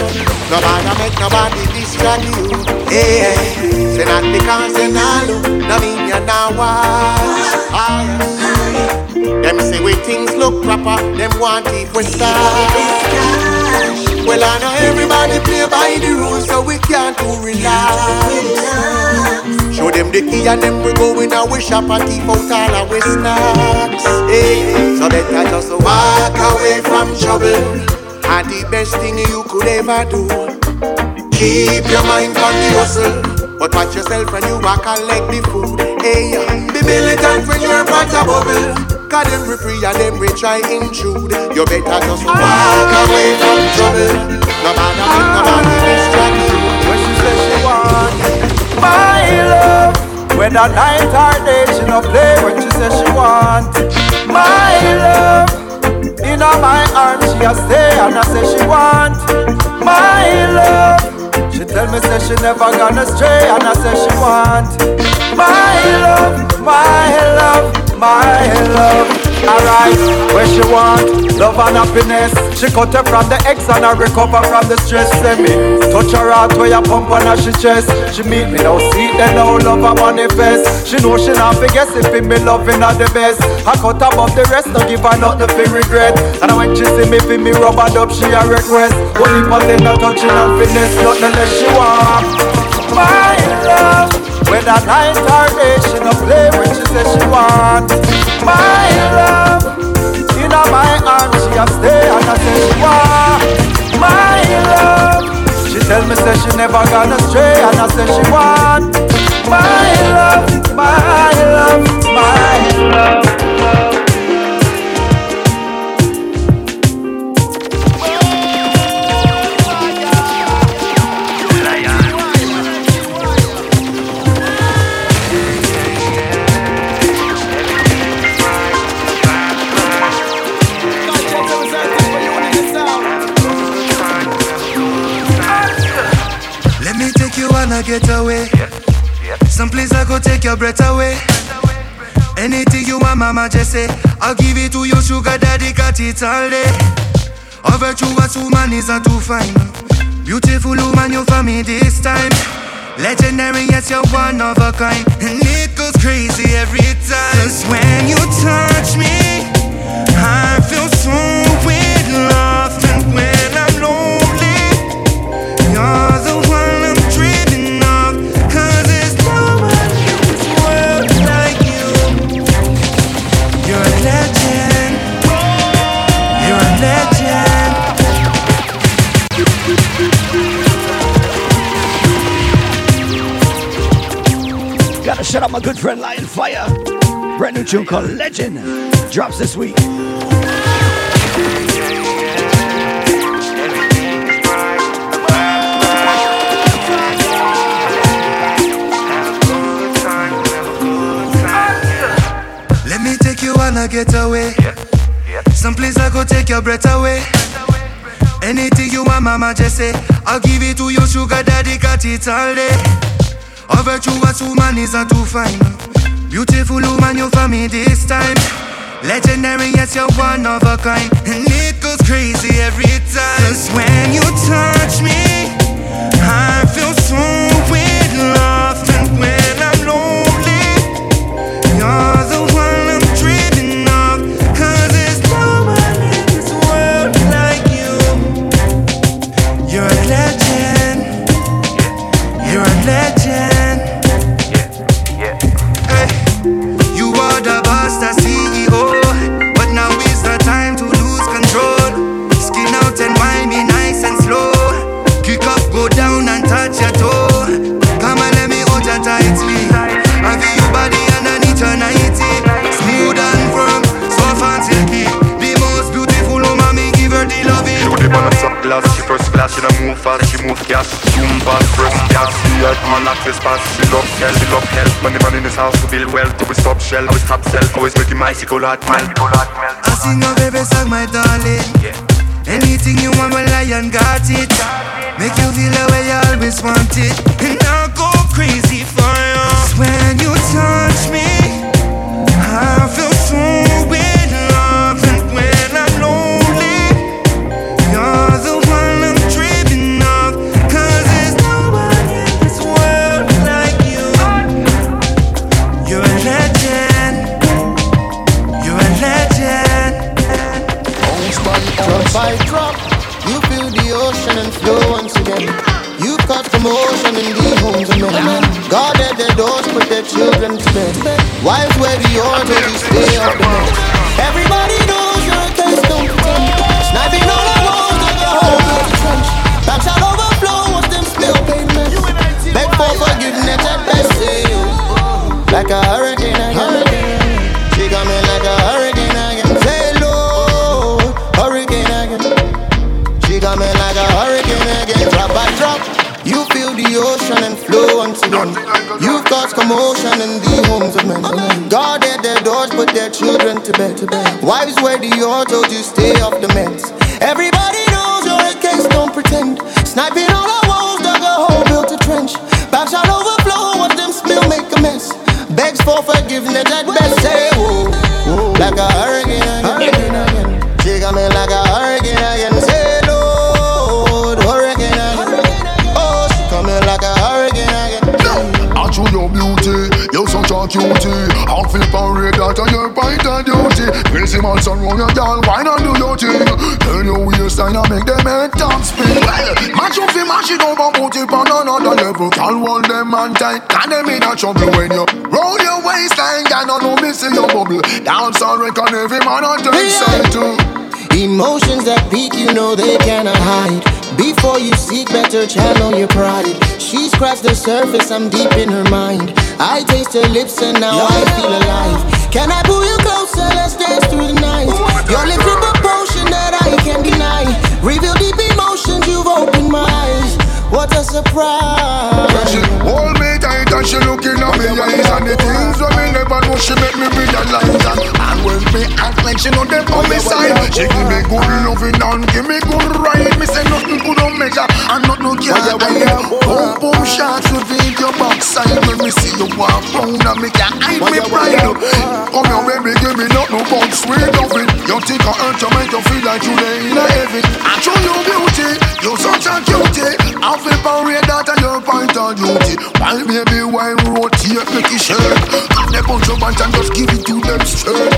No matter make nobody distract you Hey, hey. Say not because you not look No mean you not watch. Them say we things look proper Them want it we start well, I know everybody play by the rules, so we can't do relax. Show them the key and then we go in our shop and keep out all our snacks. Hey, so better just walk away from trouble. And the best thing you could ever do. Keep your mind on the hustle. But watch yourself when you walk and leg the food. Hey, be militant when you're part of bubble. Cause them we free and them we try intrude You better just walk away from trouble No matter what nobody distract you When she says she want love. Whether night or day she no play When she says she want. My love In my arms she a stay And I say she want. My love She tell me say she never gonna stray And I say she want. My love, my love my love. Alright, where she want love and happiness. She cut her from the ex and I recover from the stress. Send me touch her heart where you pump on her she chest. She meet me now, see then now love her manifest. She know she not forget if me loving her the best. I cut above the rest, don't give her nothing to regret. And when she see me, feel me rub her up, she a request. Only for tender touching and finesse, nothing less she want. My love. Whether night or day, she no play when she say she want my love. In my arms, she a stay and I say she want my love. She tell me say she never gonna stray and I say she want my love, my love, my love. Wanna get away. Some place I go take your breath away. Anything you want, mama, just say. I'll give it to you, sugar daddy, got it all day. A virtuous woman is a too fine. Beautiful woman, you for me this time. Legendary, yes, you're one of a kind. And it goes crazy every time. Cause when you touch me, I shout out my good friend Lion Fire. Brand new tune called Legend drops this week. Let me take you on a getaway. Someplace I go take your breath away. Anything you want, mama, just say. I'll give it to your sugar daddy, got it all day. A virtuous woman is a too fine. Beautiful woman, you for me this time. Legendary, yes, you're one of a kind. And it goes crazy every time. Cause when you touch me, fast, she move gas. Zoom gas, man love hell, she love hell. Money man in house to build wealth, to stop shell, always top sell, always making my sickle hot melt. I sing a baby song, my darling. Anything you want, my lion got it. Make you feel the way you always wanted. And I'll go crazy for you. 'Cause when you touch me, in the homes. God at their doors, put their children to bed. Wives where the order, you stay off the men. Everybody knows you're a case, don't pretend. Sniping all the walls, like a hole in the trench. Bags all overflow, watch them spill pavement. Beg for forgiveness at best. Like a hurricane commotion in the homes of men. At their doors, put their children to bed. Wives wear the auto to stay off the meds. Everybody knows you're a case, don't pretend. Sniping all our walls, dug a hole, built a trench. Bags all overflow, what them spill, make a mess. Begs for forgiveness at best, say whoa. Like a a cutie. I'll feel parade that you're right on duty. Crazy man, son, run your girl, why not do your thing? Turn your waistline and make them head top spin. Well, match up, fi mash it over, put it on another level. Can't hold them man tight, can them in a trouble when you roll your waistline, can not know me see your bubble. Dance on record, every man on turn side too. Emotions that peak, you know they cannot hide. Before you seek better, channel your pride. She scratched the surface, I'm deep in her mind. I taste your lips and now I feel alive. Can I pull you closer? Let's dance through the night. Oh your lips with a potion that I can't deny. Reveal deep What a surprise! She hold me tight and she looking at me eyes. And the things that me never know she make me realize And, and when me act like she know them on me side. She give me good loving and give me good ride. Me say nothing could not measure. And nothing no can hide Boom boom shots reveal your backside When me see you walk round and me can hide me pride. Come here baby give me nothing but sweet loving. You think I hurt you make you feel like you lay duty While baby wine rotate make it shake Have the bunch of bunch and just give it to them straight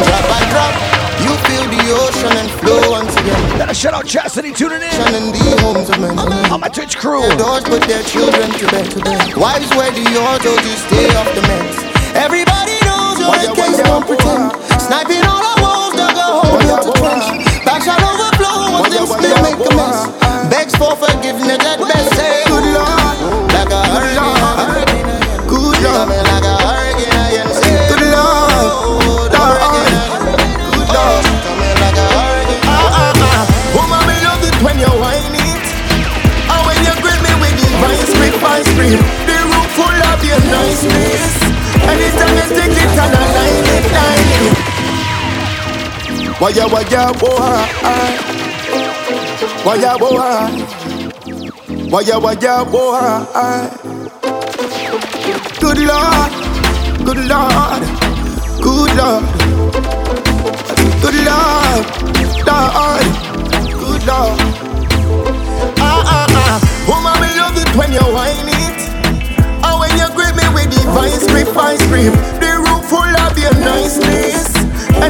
Drop by drop, you feel the ocean and flow once again. Gotta shout out Chastity tuning in. in the homes of men. I'm on my Twitch crew. Their doors put their children to bed. To bed. Wives wear the auto to stay off the meds. Everybody knows you're case, don't pretend. Sniping Waya waya boy, waya boy, waya waya boy. Good Lord, good Lord, good Lord, good Lord, Lord, good Lord. Ah ah ah, woman, me love it when you whine it. And when you grip me with the vice grip, vice grip. The room full of your niceness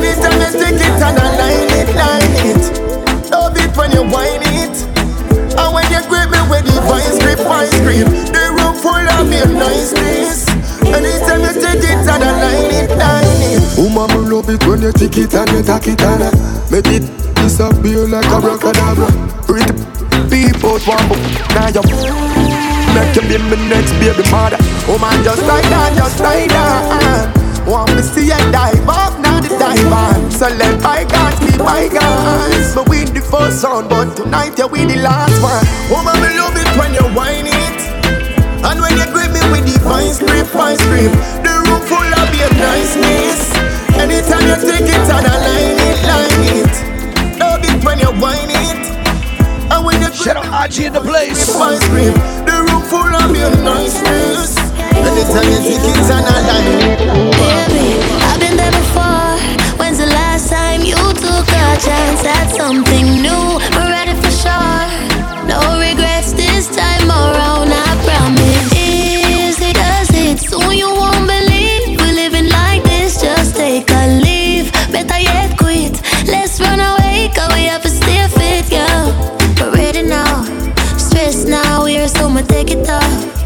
Love is domestic, it and I line it, line it. Love it when you whine it. And when you grip me with the vice grip, vice grip. The room full of me niceness. Anytime you take it and I line it, line it. Woman, um, love it when you take it and you take it and I make it disappear like a rock and rocadabra. Pretty people want now you make you be my next baby mother. Woman, oh just like that, just like that. Want me see you die, boy now the dive on. So let bygones be bygones. But win the first round, but tonight you win the last one. Woman, me love it when you whine it. And when you grip me with the fine grip, fine grip. The room full of your niceness. Anytime you take it and I line it, line it. Love it when you whine it. And when you Shout out Aji in the place. Fine grip. The room full of your niceness. Anytime you take it and I line it. Baby, I've been there before. A chance at something new? We're ready for sure. No regrets this time around, I promise. Easy does it, soon you won't believe we're living like this. Just take a leave, better yet quit. Let's run away, we have to stay fit, yeah. We're ready now, stress now, we're so much take it off.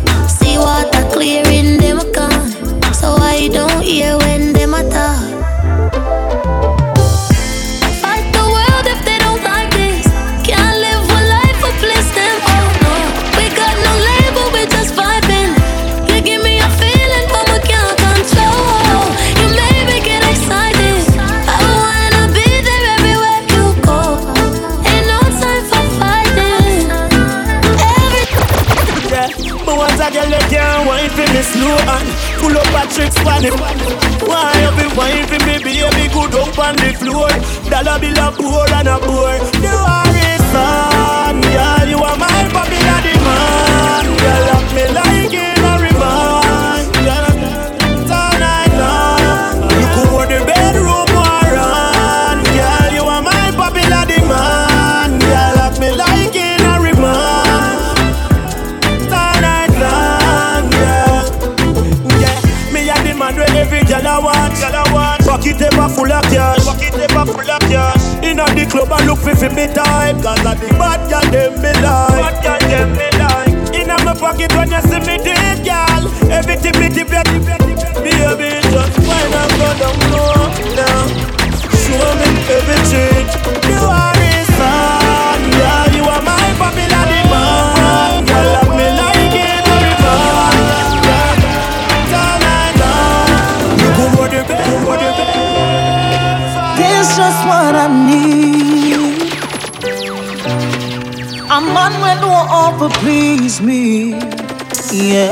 Me slow and full up a tricks for it. Why you be wine for me, baby, good up on the floor. Dollar bill a pour and a pour. The war is on, girl, you are Yeah.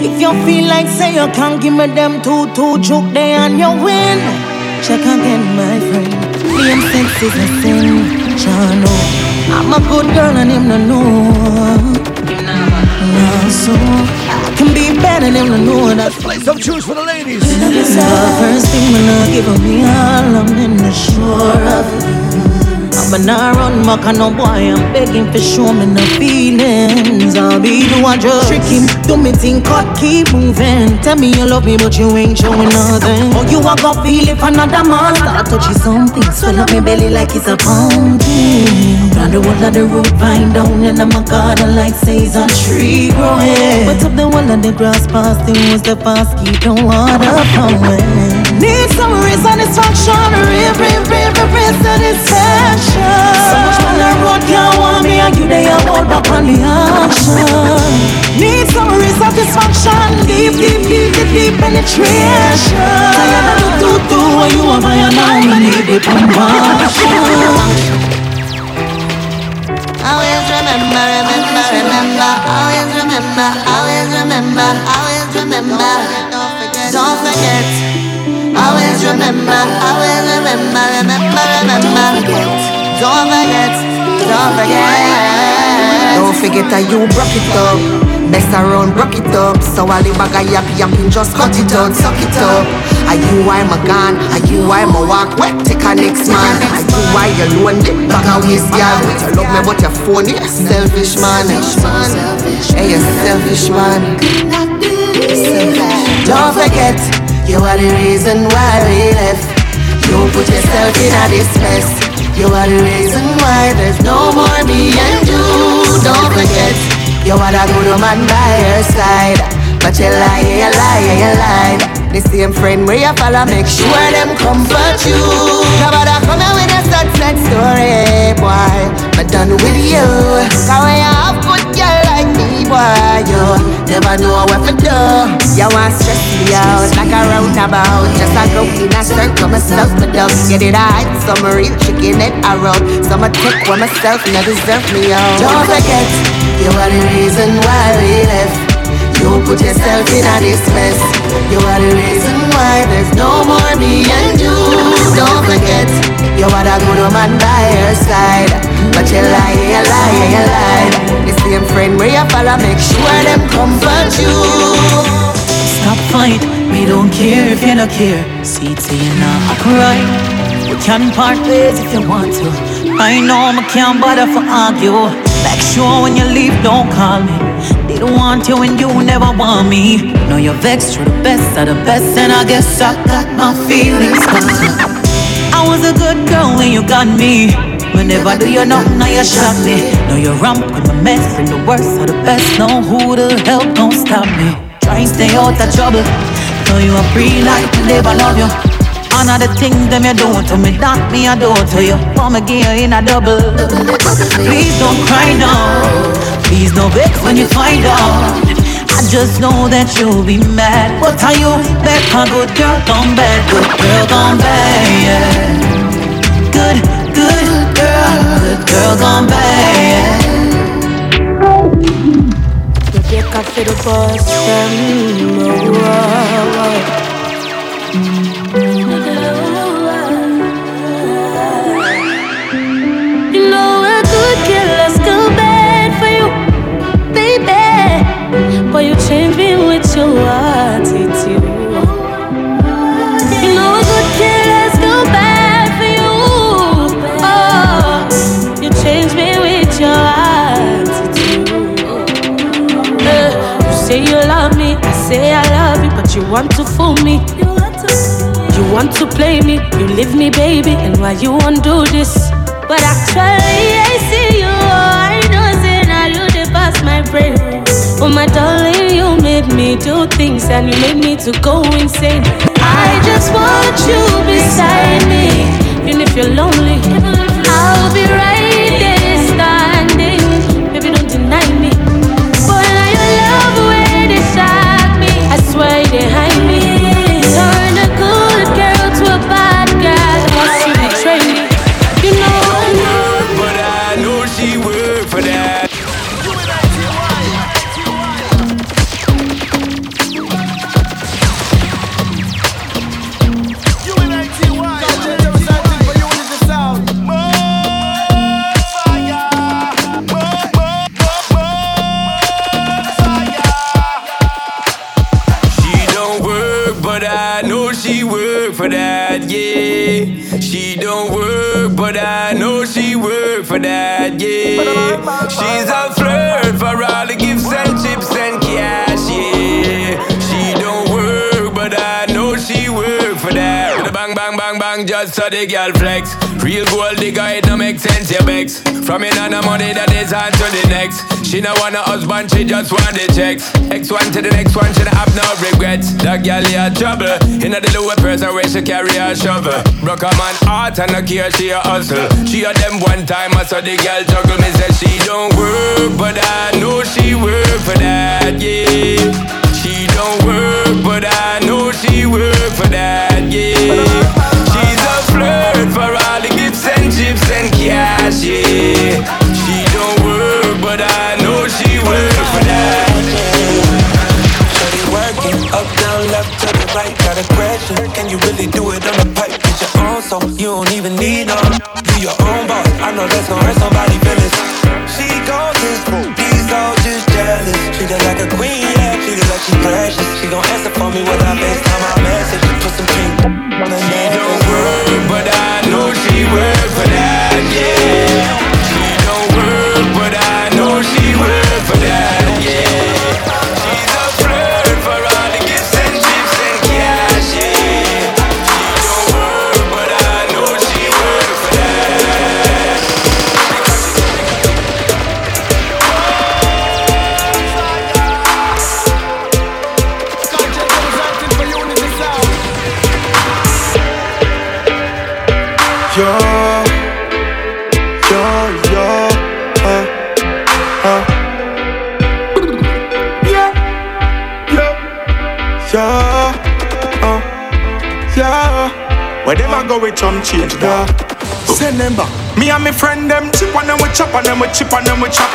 If you feel like say you can't give me them two two joke day and you win, check again, my friend. Being sex is a sin, Chano. I'm a good girl and him no know. Now so I can be better than him no know that. Play some tunes for the ladies. The first thing when I give up me all, I'm in the sure of I'm not run back on no boy, I'm begging for show me no feelings. I'll be the one just trick him, do me think, cut, keep moving. Tell me you love me, but you ain't showing nothing. Oh, you a go feel if another man start touching something. Swell up my belly like it's a pumpkin. Round the wall of the root vine down, and I'm a garden like says a tree growing. But up the wall of the grass past the was the fast keep the water flowing. Need some real satisfaction, real, real, real, real, real satisfaction. So much on the road can't want me, and you they are all back on the action. Need some real satisfaction, deep, deep, deep, deep, deep penetration. Tired of the tutu, when you are my now, me need the compassion. Always remember, remember, remember. Always remember, always remember, always remember. Don't forget, don't forget. Remember, always remember, remember, remember. Don't forget, don't forget. Don't forget that you broke it up. Best around broke it up. So all the bag of yap yapping just cut it out, suck it up. Are you why my gun? Are you why my walk? Wet take a next man. Are you why you alone? Get back a waste girl. You love me but your phone, you selfish man. Hey, you selfish man. Don't forget, you are the reason why we left. You put yourself in a this mess. You are the reason why there's no more me and you. Don't forget, you are the good woman by your side. But you lie, you lie, you lie. The same friend where you follow, make sure them comfort you. Nobody come here with a sad, sad story, boy. But done with you. Cause when you have good girl like me, boy, you never know what to do. You want stress me out like a roundabout. Just a go in a circle, myself, but don't get it right. Some real chicken it around. Some a take for myself, and not deserve me out. Don't forget, you are the reason why we left. You put yourself in a this mess. You are the reason why there's no more me and you. Don't forget, you are a good woman by your side. But you lie, you lie, you lie. The same friend where you follow, make sure them comfort you. Stop fight, we don't care if you don't care. See it, say you not right. We can part ways if you want to. I know I can't bother for argue. Make sure when you leave, don't call me. They don't want you and you never want me. Know you're vexed, you're the best of the best, and I guess I got my feelings. I was a good girl when you got me. Whenever do you nothing, now you shock me. Know you're ramp with my mess, and the worst of the best. Know who the hell don't stop me. Try and stay out of trouble. Know you a free life to live, I love you. All of the things them you doing to me, that me I do to you. For me give you in a double. Please don't cry now. Please no vex when you find out. I just know that you'll be mad. What are you back? A good girl gone bad, good girl gone bad. Yeah. Good, good girl, good girl gone bad. You break up for the boss You know bad for you, baby. You changed me with your attitude. You love me, I say I love you, but you want to fool me. You want to play me, you leave me, baby, and why you won't do this? But actually, I see you. I know, say now you the pass my brain. Oh my darling, you made me do things and you made me to go insane. I just want you beside me, even if you're lonely. I'll be right the girl flex. Real gold digger, it no make sense, you vex. From in on the money that is on to the next. She no want a husband, she just want the checks. X one to the next one, she don't have no regrets. That girl in trouble. In the lower person where she carry a shovel. Broke a man heart and no care, she a hustle. She a them one time, I saw the girl juggle. Me say she don't work, but I know she work for that, yeah. She don't work, but I know she work for that, yeah. And chips and cash, yeah. She don't work, but I know she work for that. Shorty working up, down, left to the right. Got a question, can you really do it on the pipe? Get your own, so you don't even need no. Do your own boss. I know that's gonna hurt somebody feelings. She goes this, these all just jealous. Treat her like a queen, yeah. Treat her like she precious. She gon' answer for me when I FaceTime my chop on them we chip on them we chop.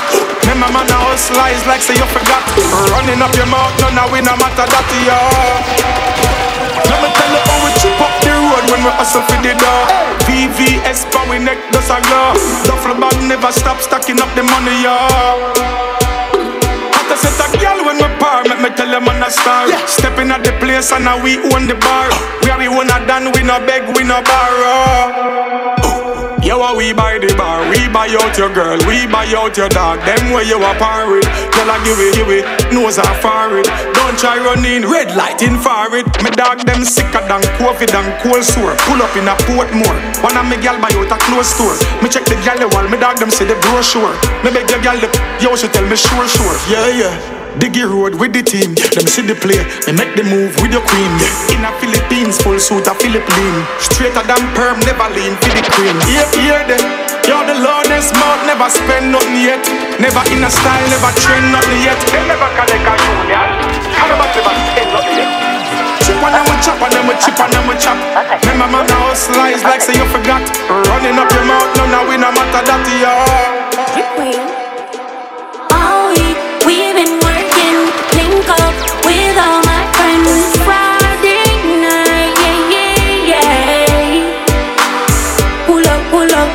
Remember man a hustle is like say you forgot. Running up your mouth, none of we no matter that yeah. Let me tell you how we chip up the road when we hustle for the door. VVS power we neck does a glow. Duffel bag never stop stacking up the money, yeah. Hot set a girl when we par, make me tell them on a star. Stepping at the place and now we own the bar. We are we own a done, we no beg, we no borrow. Yo, a we buy the bar, we buy out your girl, we buy out your dog. Them where you are with, tell her give it, give it, nose are far it. Don't try running, red light in far it. Me dog them sicker than COVID and cold sore. Pull up in a Portmore, one of me gal buy out a close store. Me check the gal wall, me dog them say the brochure. Me beg your gal yo she tell me sure sure, yeah yeah. Diggy road with the team, them see the play, me make the move with your queen. In a Philippines, full suit a Philippine, straighter than perm, never lean for the cream. Here, here, then, you're the lordest mouth, never spend nothing yet. Never in a style, never trend nothing yet. They never collect a union, how about never spend nothing yet? Chip on them, we chop on them, we chip on them, we chop. Remember, man, now slice like say you forgot. Running up your mouth, no, now we no matter that, yeah. All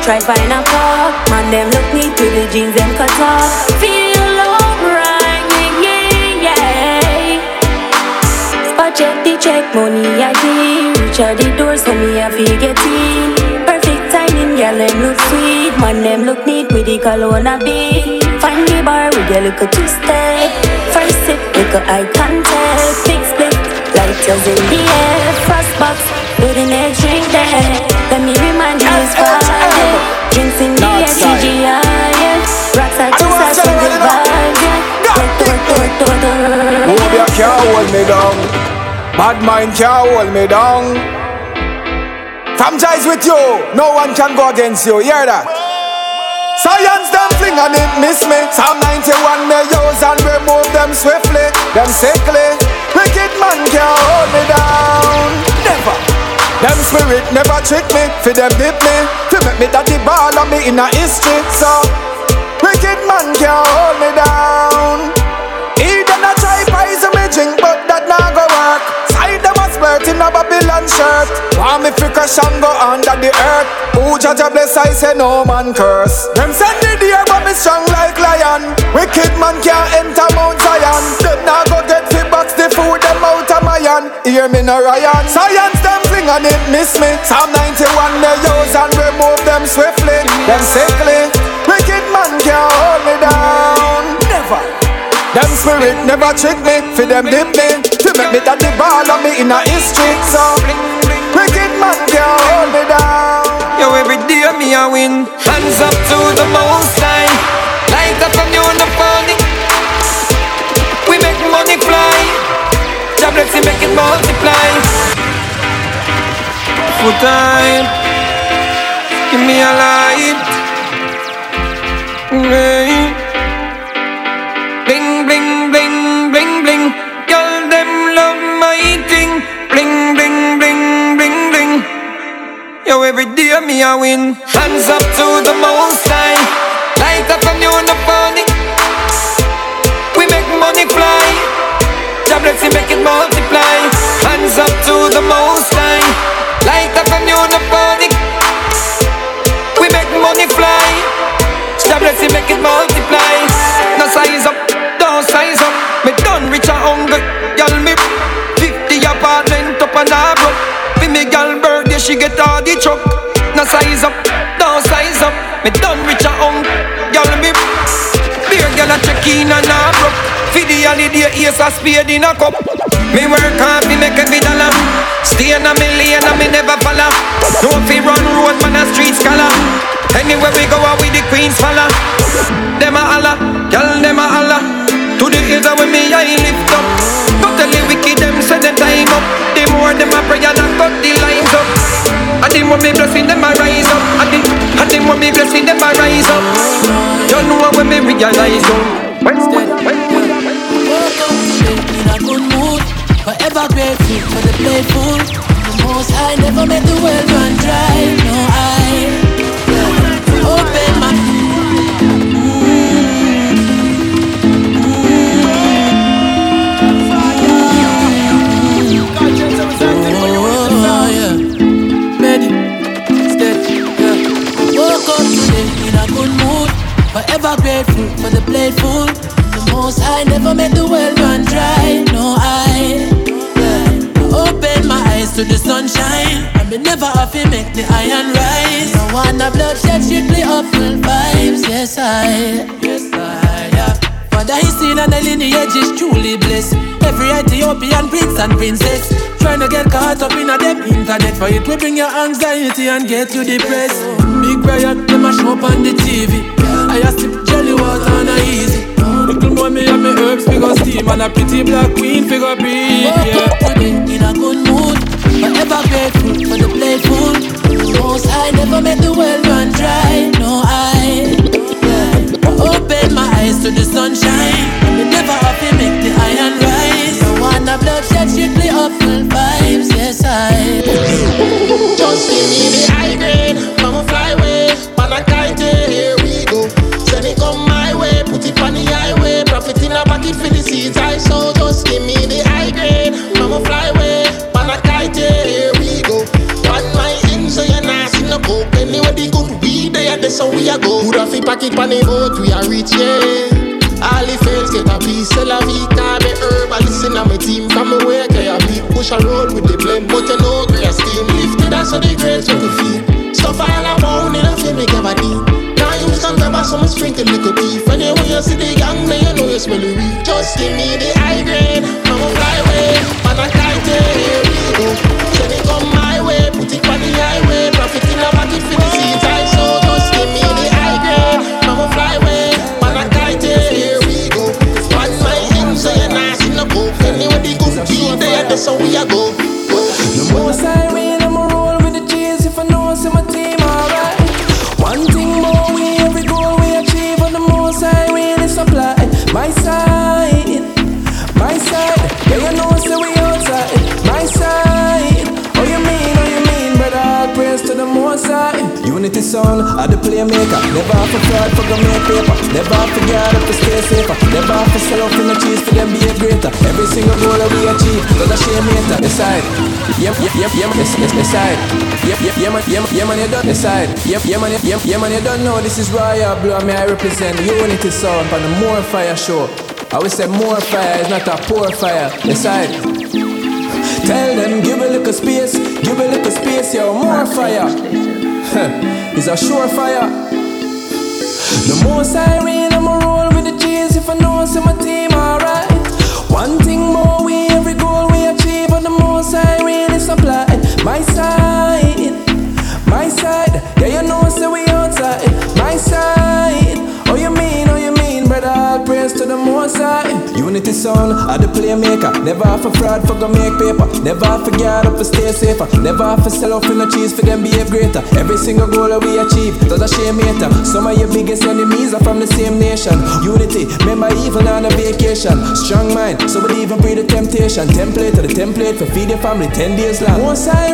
try find a park. Man, them look neat with the jeans them cut off. Feel alright, yeah, yeah, yeah. Spot check the check, money I did. Reach out the door, so me feel get in. Perfect timing, girl, them look sweet. Man, them look neat with the cologne a beat. Find the bar with your little two step. First sip, eye contact. Big split, lighters in the air. Frost box, do the next drink there. Let me remind you it's Friday. Drinks in the air, TGI, yeah. Rocks are just as in the vibe, yeah. Work, work, work, work, work. Can't hold me down. Bad mind can't hold me down. From Jais with you, no one can go against you. Hear that? Science them fling and it miss me. Psalm 91 me use and remove them swiftly, them sickly. Wicked man can't hold me down. Never. Them spirit never trick me, fi them dip me, fi make me daddy ball on me in a history. So wicked man can't hold me down. Babylon shirt. Want me fi crash and go under the earth. Who judge a bless, I say no man curse. Them send the deer, but me strong like lion. Wicked man can't enter Mount Zion. Them not go get fi box the food them out of my hand. Hear me no Ryan. Science them fling and it miss me. Psalm 91 me use and remove them swiftly. Them sickly. Them spirit never trick me, fi them dip me. To make me that the ball on me in a history So, wicked man can't hold me down. Yo, every day me a win. Hands up to the most high. Light up from you on the phone We make money fly. God bless you, make it multiply. Full time. Give me a light. Yo, every day me a win. Hands up to the most high. Light up from you on the phone. We make money fly. God bless you, make it multiply. Hands up to the most high. Light up from you on the phone. We make money fly. God bless you, make it multiply. No size up, don't size up. Me done rich and hungry. Girl, girl she get all the truck. No size up, don't size up. Me done rich and hungry. Girl, me beer girl a check in and a broke. For the holiday, ace a spade in a cup. Me work hard, me make every dollar. Stay in a million and me never follow. No fi run road, man a street scholar. Anywhere we go, out with the queens follow. Them a holla, girl them a holla. To the and when me I lift up. The wicked them say the time up. The more them a pray and a cut the lines up. And the more me blessing them a rise up. And the, and the more me blessing them a rise up. You know when me realize up. in a good mood. Forever grateful for the playful. The most high never made the world run dry. No, Forever grateful for the playful. The most high never made the world run dry. No, I open my eyes to the sunshine. And me never have to make the iron rise. No wanna bloodshed, strictly uphill vibes. Yes, I, yes, I, yeah. Father, he seen and the lineage is truly blessed. Every Ethiopian prince and princess trying to get caught up in a them internet. For it will bring your anxiety and get you depressed. Big riot, them a show up on the TV. I a sip jelly water on a easy. Little boy, me have me herbs figure steam and a pretty black queen figure breathe. Woke yeah. up today in a good mood, forever grateful for the playful. Most high never made the world run dry. No, I yeah. open my eyes to the sunshine. And me never have to make the iron rise. No wanna bloodshed, strictly uphill vibes. Yes, I. Just give me the high how we a go. Put off the pocket on the boat, we are rich, yeah. All the fails get a piece, sell a herb, I listen to my team from the work, I beat, push a roll with the blame, but you know, great steam lifted, that's how the grades you feel. Stuff all around in a feel make have a. Now you some pepper, some sprinkle little beef. And you when you see the gang, then you know you smell the weed. Just give me the high grade, I'ma fly away, Unity sound, I the playmaker. Never have to fraud for gonna make paper. Never have to guard up to stay safer. Never have to sell out in the cheese for them be a greater. Every single goal that we achieve, does a shame later. Decide, yeah, yeah, yeah, yeah, yes, yes, decide. Yeah, yeah, yeah, man, yeah, man, you done. Decide, yeah, yeah, man, yeah, yeah, man, you don't know. This is Royal Blue, I mean I represent Unity sound on the More Fire show. I would say more fire is not a poor fire. Decide. Tell them, give a little space, give a little space, yo, more fire. [laughs] it's a surefire. The I read, I'ma roll with the G's if I know see my team alright. One thing more, we every goal we achieve, and the I read is supply. My side, my side, yeah you know say we outside. My side, oh you mean, oh you mean, brother, praise to the most high. Unity sound, I the playmaker. Never have a fraud for go make paper. Never have to guard up to stay safer. Never have to sell off in the cheese for them behave greater. Every single goal that we achieve, does a shame later. Some of your biggest enemies are from the same nation. Unity, remember even on a vacation. Strong mind, so we even breed the temptation. Template to the template for feed your family 10 days long. Once I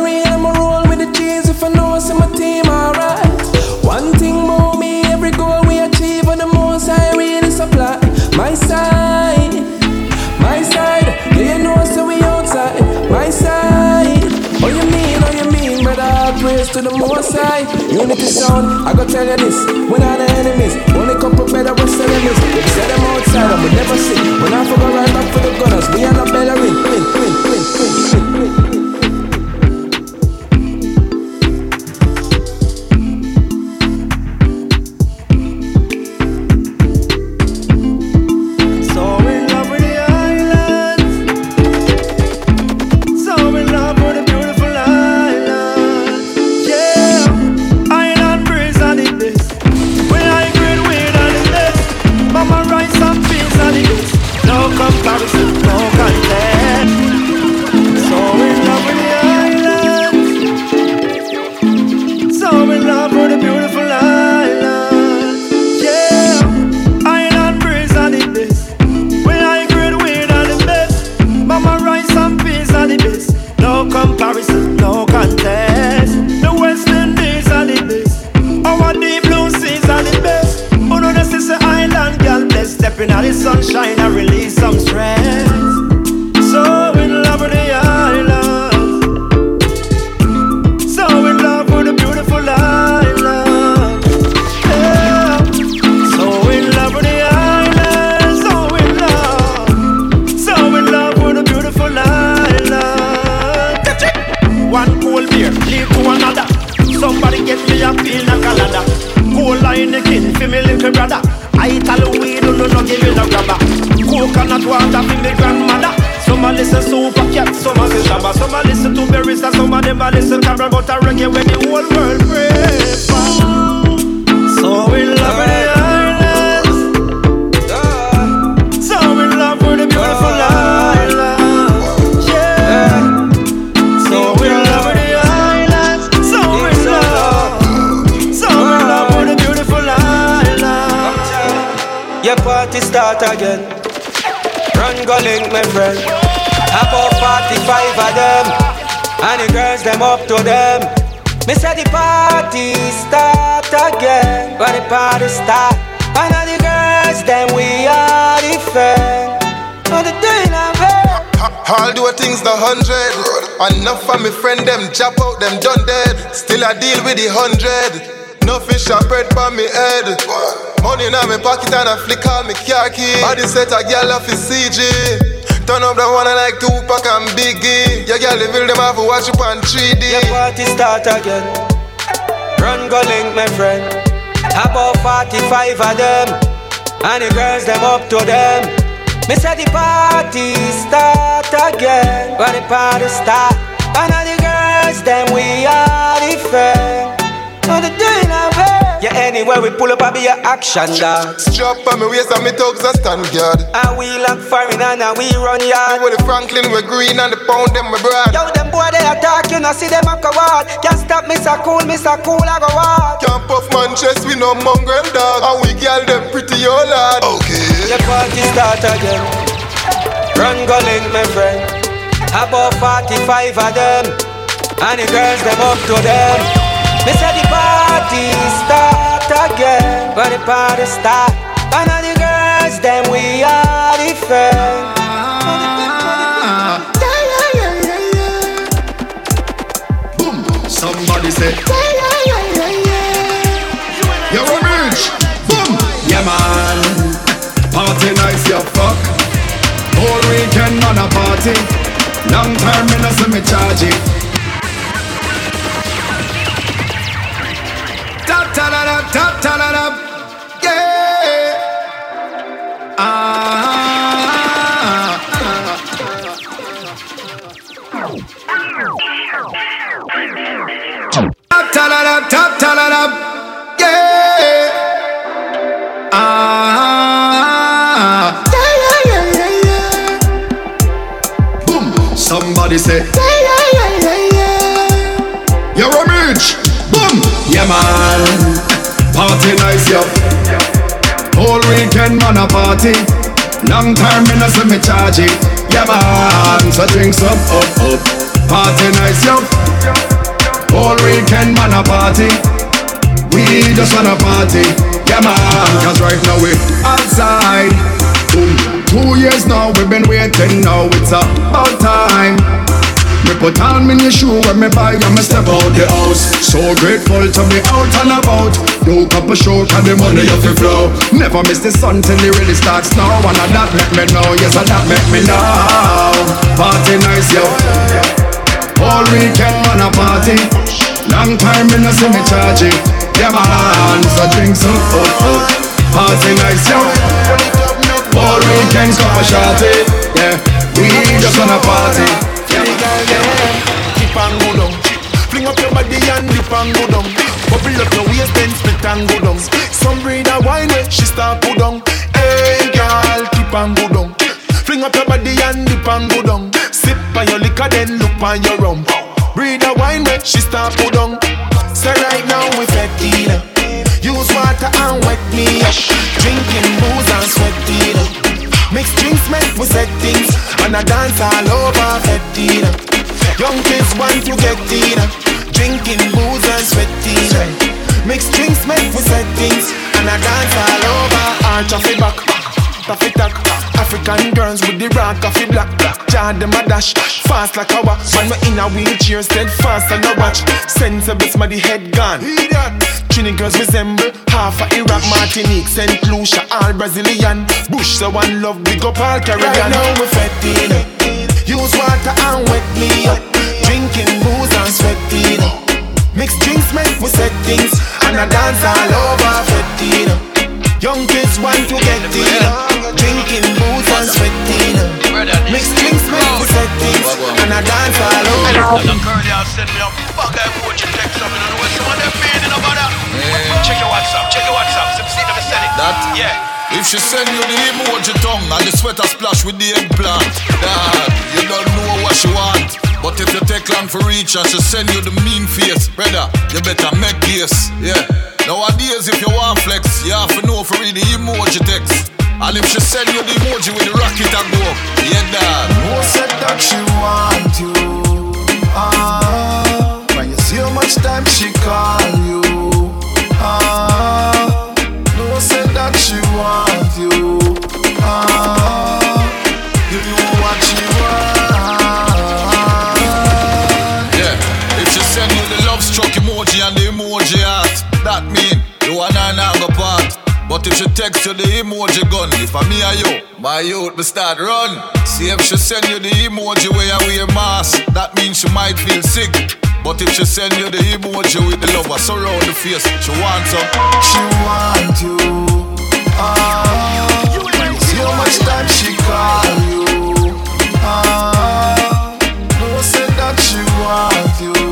to the most high. Unity sound, I go tell you this, when all the enemies, only couple better was enemies. They set them outside and we never see. When I forgot right back for the gunners, we are not better win, win, win, win, win, win, win. Line the king for me little brother. I tell weed, no no give me no grabber. Coconut water for me grandmother. Some a listen super cat, some a listen shabba, some a listen to Beres, and some of them a listen cabra, but a reggae when the whole world go link my friend. About 45 of them. And the girls them up to them. Me say the party start again. When the party start. And all the girls them we are the friend. On the of All do things the hundred. Enough for me friend them chop out them done dead. Still I deal with the hundred. No fish and bread by me head. Money in my pocket and I flick all me car key. Body set a girl off his CG. Turn up the one I like Tupac and Biggie. Your girl reveal them have to watch it on 3D. Your party start again. Run go link my friend. About 45 of them. And the girls them up to them. Me say the party start again. When the party start. And all the girls them we are the friend. On the doing it. Yeah, anywhere we pull up, I be a action dog. Strap on me waist and me thugs a stand guard. And we lock foreign and a we run yard. With the Franklin, we green and the pound them we broad. Yo, them boy they attack, you know see them a coward. Can't stop me so cool, me so cool, I go hard. Can't puff man chest, we no mongrel dog. And we girl them pretty oh old lad. Okay. The party start again. Run go link my friend. About 45 of them. And the girls them up to them. Me say the party start again. When the party start. And all the girls them we are the friend. Somebody say, yeah, yeah, yeah, yeah. You're a rich. Boom. Yeah, man. Party nice, you fuck. Whole weekend on a party. Long time in a see me charge it. Tap ta Party nice, yo. Whole weekend, man, a party. Long time, me no see me charge it. Yeah, man. So drinks up, up, up. Party nice, yo. Whole weekend, man, a party. We just wanna party. Yeah, man. Cause right now we outside. Boom. Two years now, we've been waiting. Now it's about time. Me put on me new shoe when me buy and me step out the house. So grateful to be out and about. No cup of show cause the money you the flow. Never miss the sun till it really starts now. And that make me know, yes and that make me know. Party nice yo. All weekend man a party. Long time me no see me charge it Yeah man, so drink some up up Party nice yo. All weekend cup of shorty. Yeah, we just wanna party Dip and go down. Fling up your body and dip and go down. Bubble up your waist then split and go down. Some breed a wine eh? it, she start go down. Hey girl, dip and go down. Fling up your body and dip and go down. Sip on your liquor then look on your rum. Breed a wine eh? it, she start go down. So right now we fettina. Eh? Use water and wet me up. Drinking booze and sweating up. Mix drinks make we set things And I dance all over Fettina Young kids want to get in Drinking booze and sweating Mix drinks make we set things And I dance all over Arch off the back it talk. African girls with the rock of it black. Jar them a dash, fast like a wax. Man, me in a wheelchair, steadfast and a watch. Sensible, somebody head gone. Trini girls resemble half of Iraq, Martinique, St. Lucia, all Brazilian. Bush, so one love, big up all Caribbean. Right now we're fetting Use water and wet me up. Drinking booze and sweating Mix drinks make we set things And I dance all over fetting Young kids want to get in Drinking booze and sweating Mix drinks make we set things And I dance all over. The girl y'all send me a fuck I put you text up in the way Some of them feeling about that Check your WhatsApp, check your WhatsApp. Some see them send it That? Yeah if she send you the emoji tongue and the sweater splash with the eggplant, Dad, you don't know what she want. But if you take long for reach and she send you the mean face, brother, you better make case. Yeah. Nowadays, if you want flex, you have to know for read the emoji text. And if she send you the emoji with the rocket and go yeah, dad. No said that she want you. Ah, when you see how much time she call you. If she text you the emoji gun, if I me or you, my youth, me start run. See if she send you the emoji where I wear a mask, that means she might feel sick. But if she send you the emoji with the lover surround the face, she wants some. She want you. Ah, see how much time she call you. Ah, no said that she want you.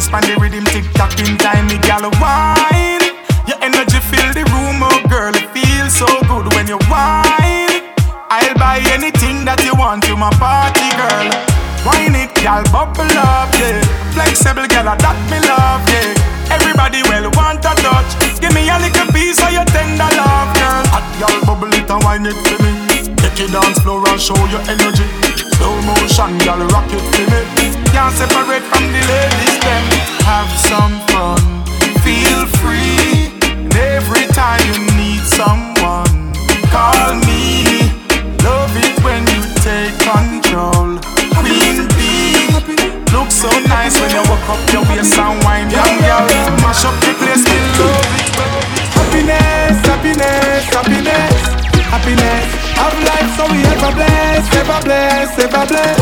Bounce pan the rhythm, tick tock in time. Me girl, wine. Your energy fill the room, oh girl, it feels so good when you whine. I'll buy anything that you want to my party, girl. Wine it, girl, bubble up, yeah. Flexible, girl, that me love, yeah. Everybody well want a touch. Give me a little piece of your tender love, girl. Hot girl, bubble it and wine it for me. Take your dance floor and show your energy. Slow motion, girl, rock it for me. Can't separate from the ladies, them. Have some fun, feel free. And every time you need someone, call me. Love it when you take control. Queen bee, look so nice when you walk up your waist and wine, young girl. Ever bless, ever bless,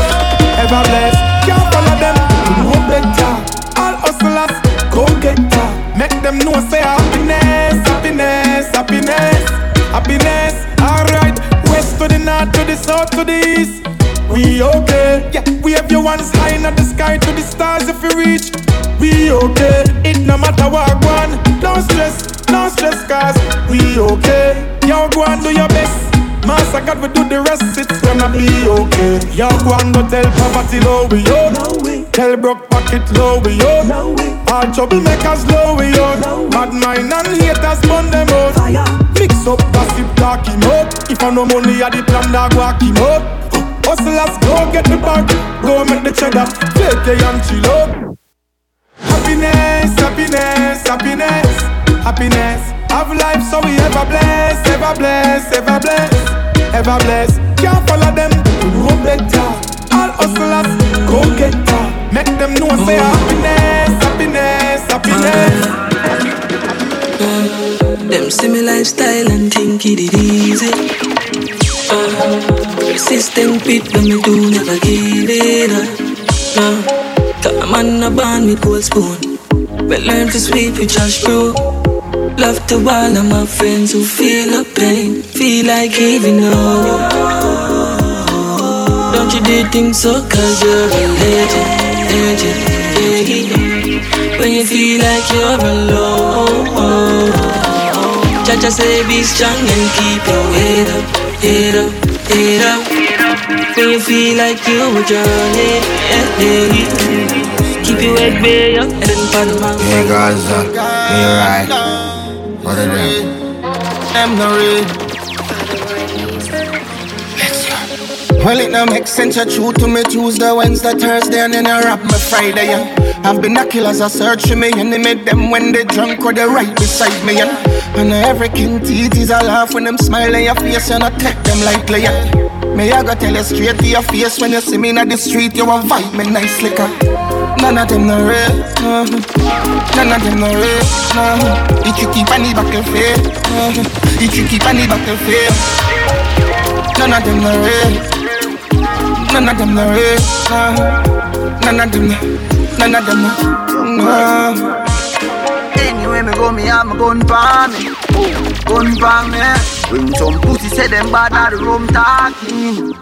ever bless. Can't follow them, no better. All hustlers, go get her. Make them know say happiness, happiness, happiness, happiness. Alright, west to the north, to the south, to the east. We okay, yeah. We have your ones high in the sky to the stars if you reach. We okay, it no matter what one. Don't stress, don't stress, cause we okay. Yo, go and do your best. God, we do the rest, it's gonna be okay. Yo, go and go tell poverty low we yo. Tell broke pocket low we yo. All troublemakers low we yo. Bad mind and haters burn them out. Mix up, gossip, talk him up. If I no money, I the plan dog walk him up. Hustlers, go get the bag, go make the cheddar. Take a and chill up. Happiness, happiness, happiness, happiness. Have life so we ever bless, ever bless, ever bless, ever bless. Can't follow them, no better. All hustlers, go get her. Make them know say happiness, happiness, happiness. Them see me lifestyle and think it is easy. Uh, system fit when me do never give it up. No, cause a man a born with gold spoon. But learn to sweep with trash bro. Love to all of my friends who feel the pain, feel like giving up. Don't you do things so, cause you're a legend, legend, yeah. When you feel like you're alone. Jaja say be strong and keep your head up, head up, head up. When you feel like you were drowning, yeah, yeah. Keep your head way up and pan my Hey Gaza, uh, you right. What are them? I'm not ready. Well, it no make sense. You true to me Tuesday, Wednesday, Thursday, and then I rap me Friday. Yeah. I've been a killers a search for me, and they make them when they drunk or they right beside me. Yeah. And every king teeth is a laugh when them smile in your face, and I take them lightly. Yeah. Me I go tell you straight to your face when you see me in the street, you a vibe me nicely. Car. None of them no real, no. None of them no real, no. You keep on the battlefield, no. If you keep on the battlefield, none of them no real. None of them no real, no. None of them, none of them, no. Anyway, me go, me have my gun for me. Gun for me. When some pussy say them bad, the room talking.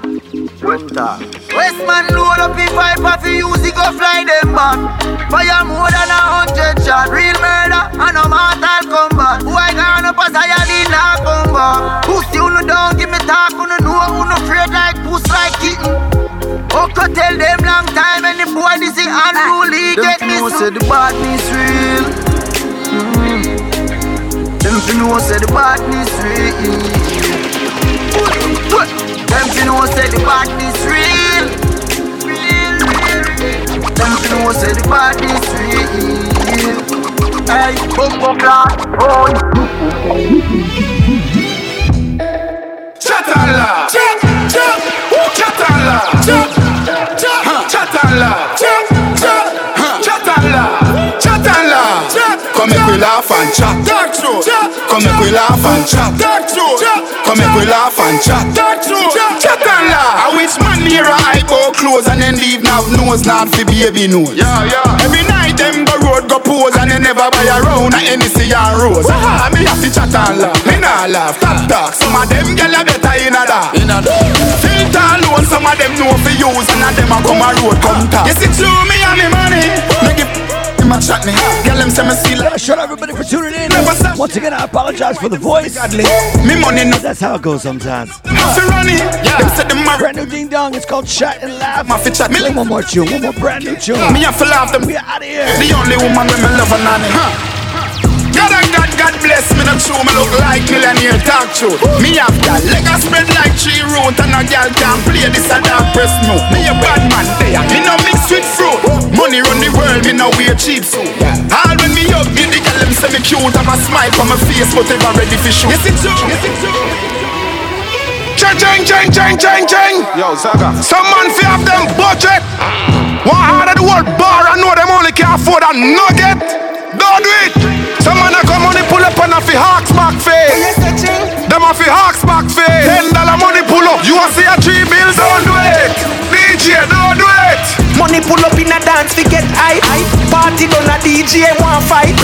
Room talk. Westman load up in five off you use it go fly them back. Fire more than a hundred shot. Real murder and no mortal combat. Who I gone up as I did not come back. Pussy you no down, give me talk, you no know, you no afraid like puss like kitten. Oko tell them long time and the boy this is unruly. Get me know say the badness real. Mm. Them fi know say the badness real. Them fi know say the badness real. Fi know say the badness real. Hey, bumbo clad, oh. Chatala, chat, chat, chatala, chat, chat, chatala, chat, chat, make we laugh and chat. Talk true. Come make we laugh and chat. Talk true. Come make we laugh and chat. Talk true. Chatala. I wish man near a eyeball close and then leave now nose not fi baby nose. Yeah, yeah. Every night them go road go pose and they never buy a round a Hennessy and rose. Ah, me have to chat and laugh. Me nah laugh. Top talk. Some of them gyal a better in a that. In a Filter alone. Some of them know fi use and a them a come a road come talk. You see through me and me money. A chat me. Girl them say me see like. Shout out everybody for tuning in. Once again, I apologize for the voice. Me money no. That's how it goes sometimes. Fi run. Them say them a Brand new ding dong. It's called Shot and Laugh. Ma fi chat me. One more tune. One more brand new tune. Me have to laugh them. We out of here. The only woman with me love a nanny. God and God, God bless me. Not true, me look like millionaire talk truth. Me have that leg a spread like tree root, and a girl can't play this a dark press no. Me a bad man there. Me no mix with fruit. Money run the world, me no wear cheap suit. All when me up, me the girl them say me cute. Have a smile on my face, but ever ready for shoot. Yes it's true. Yes it's true. Chang, chang, chang, chang, chang, chang. Yo, Zaga. Some man fi have them budget. One hard of the world bar, I know them only can afford a nugget. Don't do it. Some man a come money pull up and a fi hawks back face. Them a fi hawks back face. Ten dollar money pull up. You a see a three bills? Don't do it. DJ, don't do it. Money pull up in a dance, we get high. Party done a DJ want fight.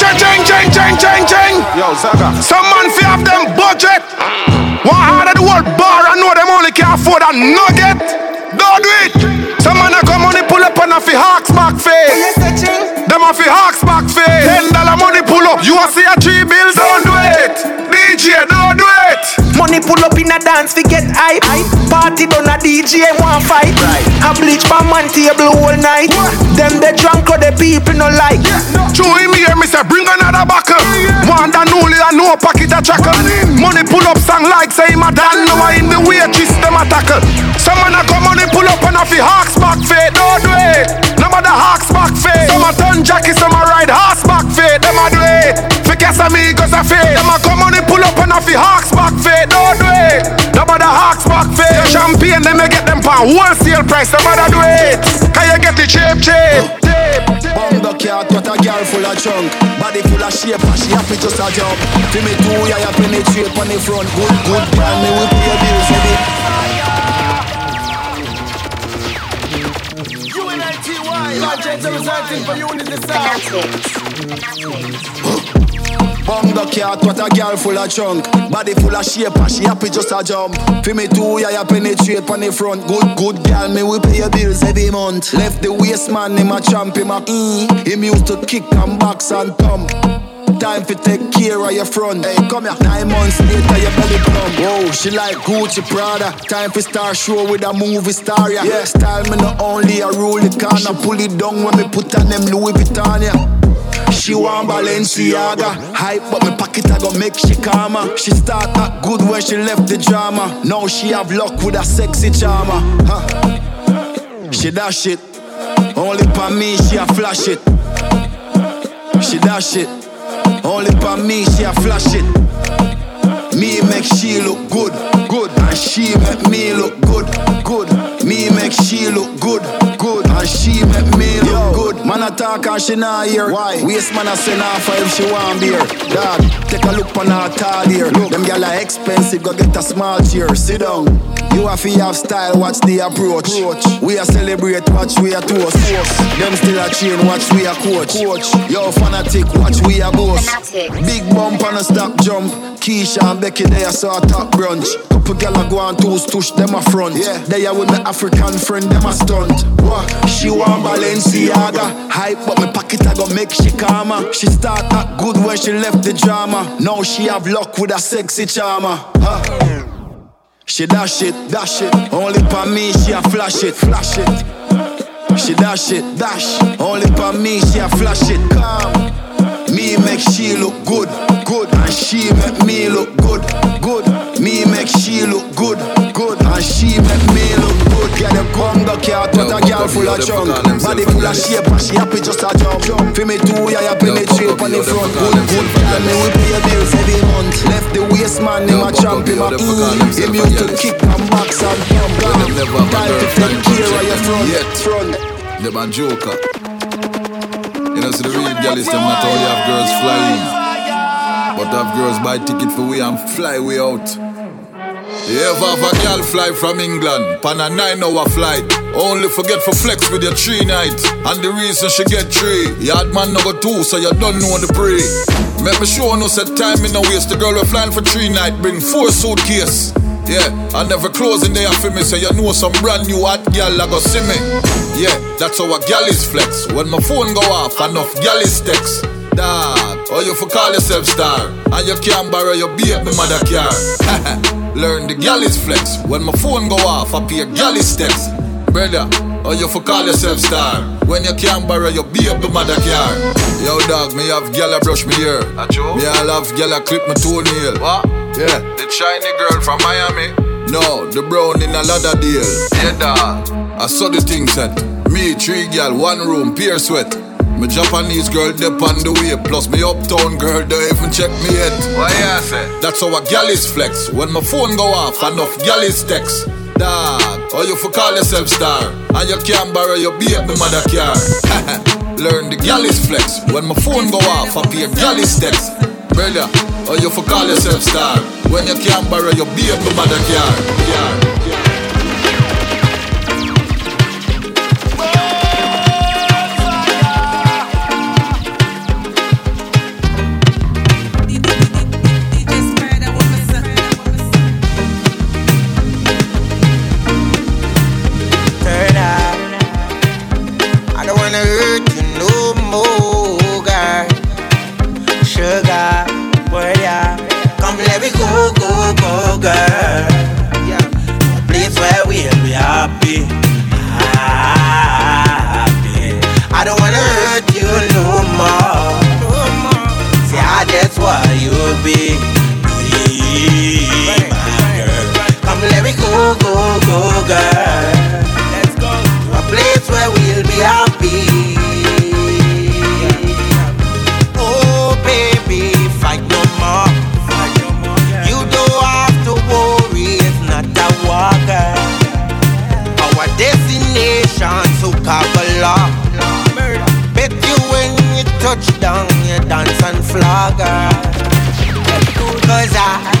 Chang, chang, chang, chang, chang, chang. Yo, Zaga. Some man fi have them budget. One hard of the world bar, I know them only can afford a nugget. Don't do it. Some man a come money pull and a fi hawks back face. Them a fi hawks back face. Ten dollar money pull up. You a see a three bills? Don't do it. DJ, don't do it. Money pull up in a dance, we get hype. Party done a DJ want fight. I bleach for man table all night. Them they drunk or the people no like. True him here, me say bring another buckle. One that only a no pocket a tracker. Money pull up song like say him a dan lower in the waitress them a tackle. Someone a come money pull up and a fi hawks back fade. Don't do it. No matter hawks back fade. Some a turn jockey, some a ride horse back fade. Them a do it. Fi guess amigos a fade. Them a come money pull up and a fi hawks back fade. Don't do it. No matter hawks back fade. Champagne them me get them for wholesale price. No matter do it. Can you get the cheap cheap? Bongo cat, what a girl full of chunk Body full of shape and she happy just a jump Feel me too, yeah, you penetrate on the front Good, good, girl, me will pay bills with UNITY, Legends representing for unity sound. Bongo cat, what a girl full of chunk Body full of shape and she happy just a jump. Feel me too, yeah, you penetrate on the front. Good, good girl, me will pay your bills every month. Left the waist man, him a champ, him a mm. Him used to kick and box and thump Time for take care of your front. Hey, come here. Nine months later, your belly plump. Whoa, she like Gucci Prada. Time for star show with a movie star. Yeah, yeah. style me not only a rule it can. I pull it down when me put on them Louis Vuitton. Yeah. She want Balenciaga Hype but me pocket I go make she calmer She start act good when she left the drama Now she have luck with a sexy charmer huh. She dash it Only for me she a flash it She dash it Only for me she a flash it. Me make she look good, good. And she make me look good, good. Me make she look good, good. And she make me look good. Man a talk and she not hear. Why? Waste man a send her for if she want beer. Dog, take a look on her tall here Look, them gyal are expensive, go get a small chair. Sit down You have to have style, watch the approach. We a celebrate, watch we a toast. Them still a chain, watch we a coach. Yo fanatic, watch we a boss. Big bump and a stop jump. Keisha and Becky, they a saw top brunch. Couple gyal a go on two stush, them a front. Yeah. They a with my African friend, them a stunt. What? She want Balenciaga. Hype but me pocket I go make she calmer. She start act good when she left the drama. Now she have luck with a sexy charmer. Huh? She dash it, dash it. Only for me she a flash it, flash it. She dash it, dash. Only for me she a flash it. Calm me make she look good, good, and she make me look good, good. Me make she look good, good, and she make me look good. Get a conga cat, what a girl full of chunk, body full of shape, and she happy just a jump. Feel me too, yeah, you penetrate on the front, good, good. And me we pay bills every month. Left the waist man, him a champ, him a. Him used to kick and box and pump. Time to take care of your front, front. Them a joker. You know, so the real girl is them not only have girls flying, but have girls buy ticket for we and fly way out. You ever have a girl fly from England, pan a nine hour flight, only forget for flex with your three night, and the reason she get three, yard man go two, so you don't know the pre. Make me sure no set time in no waste, the girl we flying for three night, bring four suitcase. Yeah, I never close closing there for me, so you know some brand new hot gal I go see me. Yeah, that's how a gal is flex. When my phone go off, enough gal is text. Dog, or you for call yourself star, and you can't borrow your baby mother car. [laughs] Learn the gal is flex. When my phone go off, I pay gal is text. Brother, or you for call yourself star When you can't borrow your baby mother car Yo dog, me have gyal brush me hair Me all have gyal clip my toenail What? Yeah The shiny girl from Miami No, the brown in a Lauderdale Yeah dog I saw the thing set Me, three gyal, one room, pure sweat my Japanese girl dip on the way, plus me uptown girl don't even check me yet. Why you say? That's how a gal is flex. When my phone go off, enough gal is text. Dog, or you for call yourself star, and you can't borrow your baby mother car. [laughs] Learn the gal is flex. When my phone go off, I pay a gal is text. Brother, or you for call yourself star, when you can't borrow your baby mother car. car. touch down, you dance and flogger. Cause I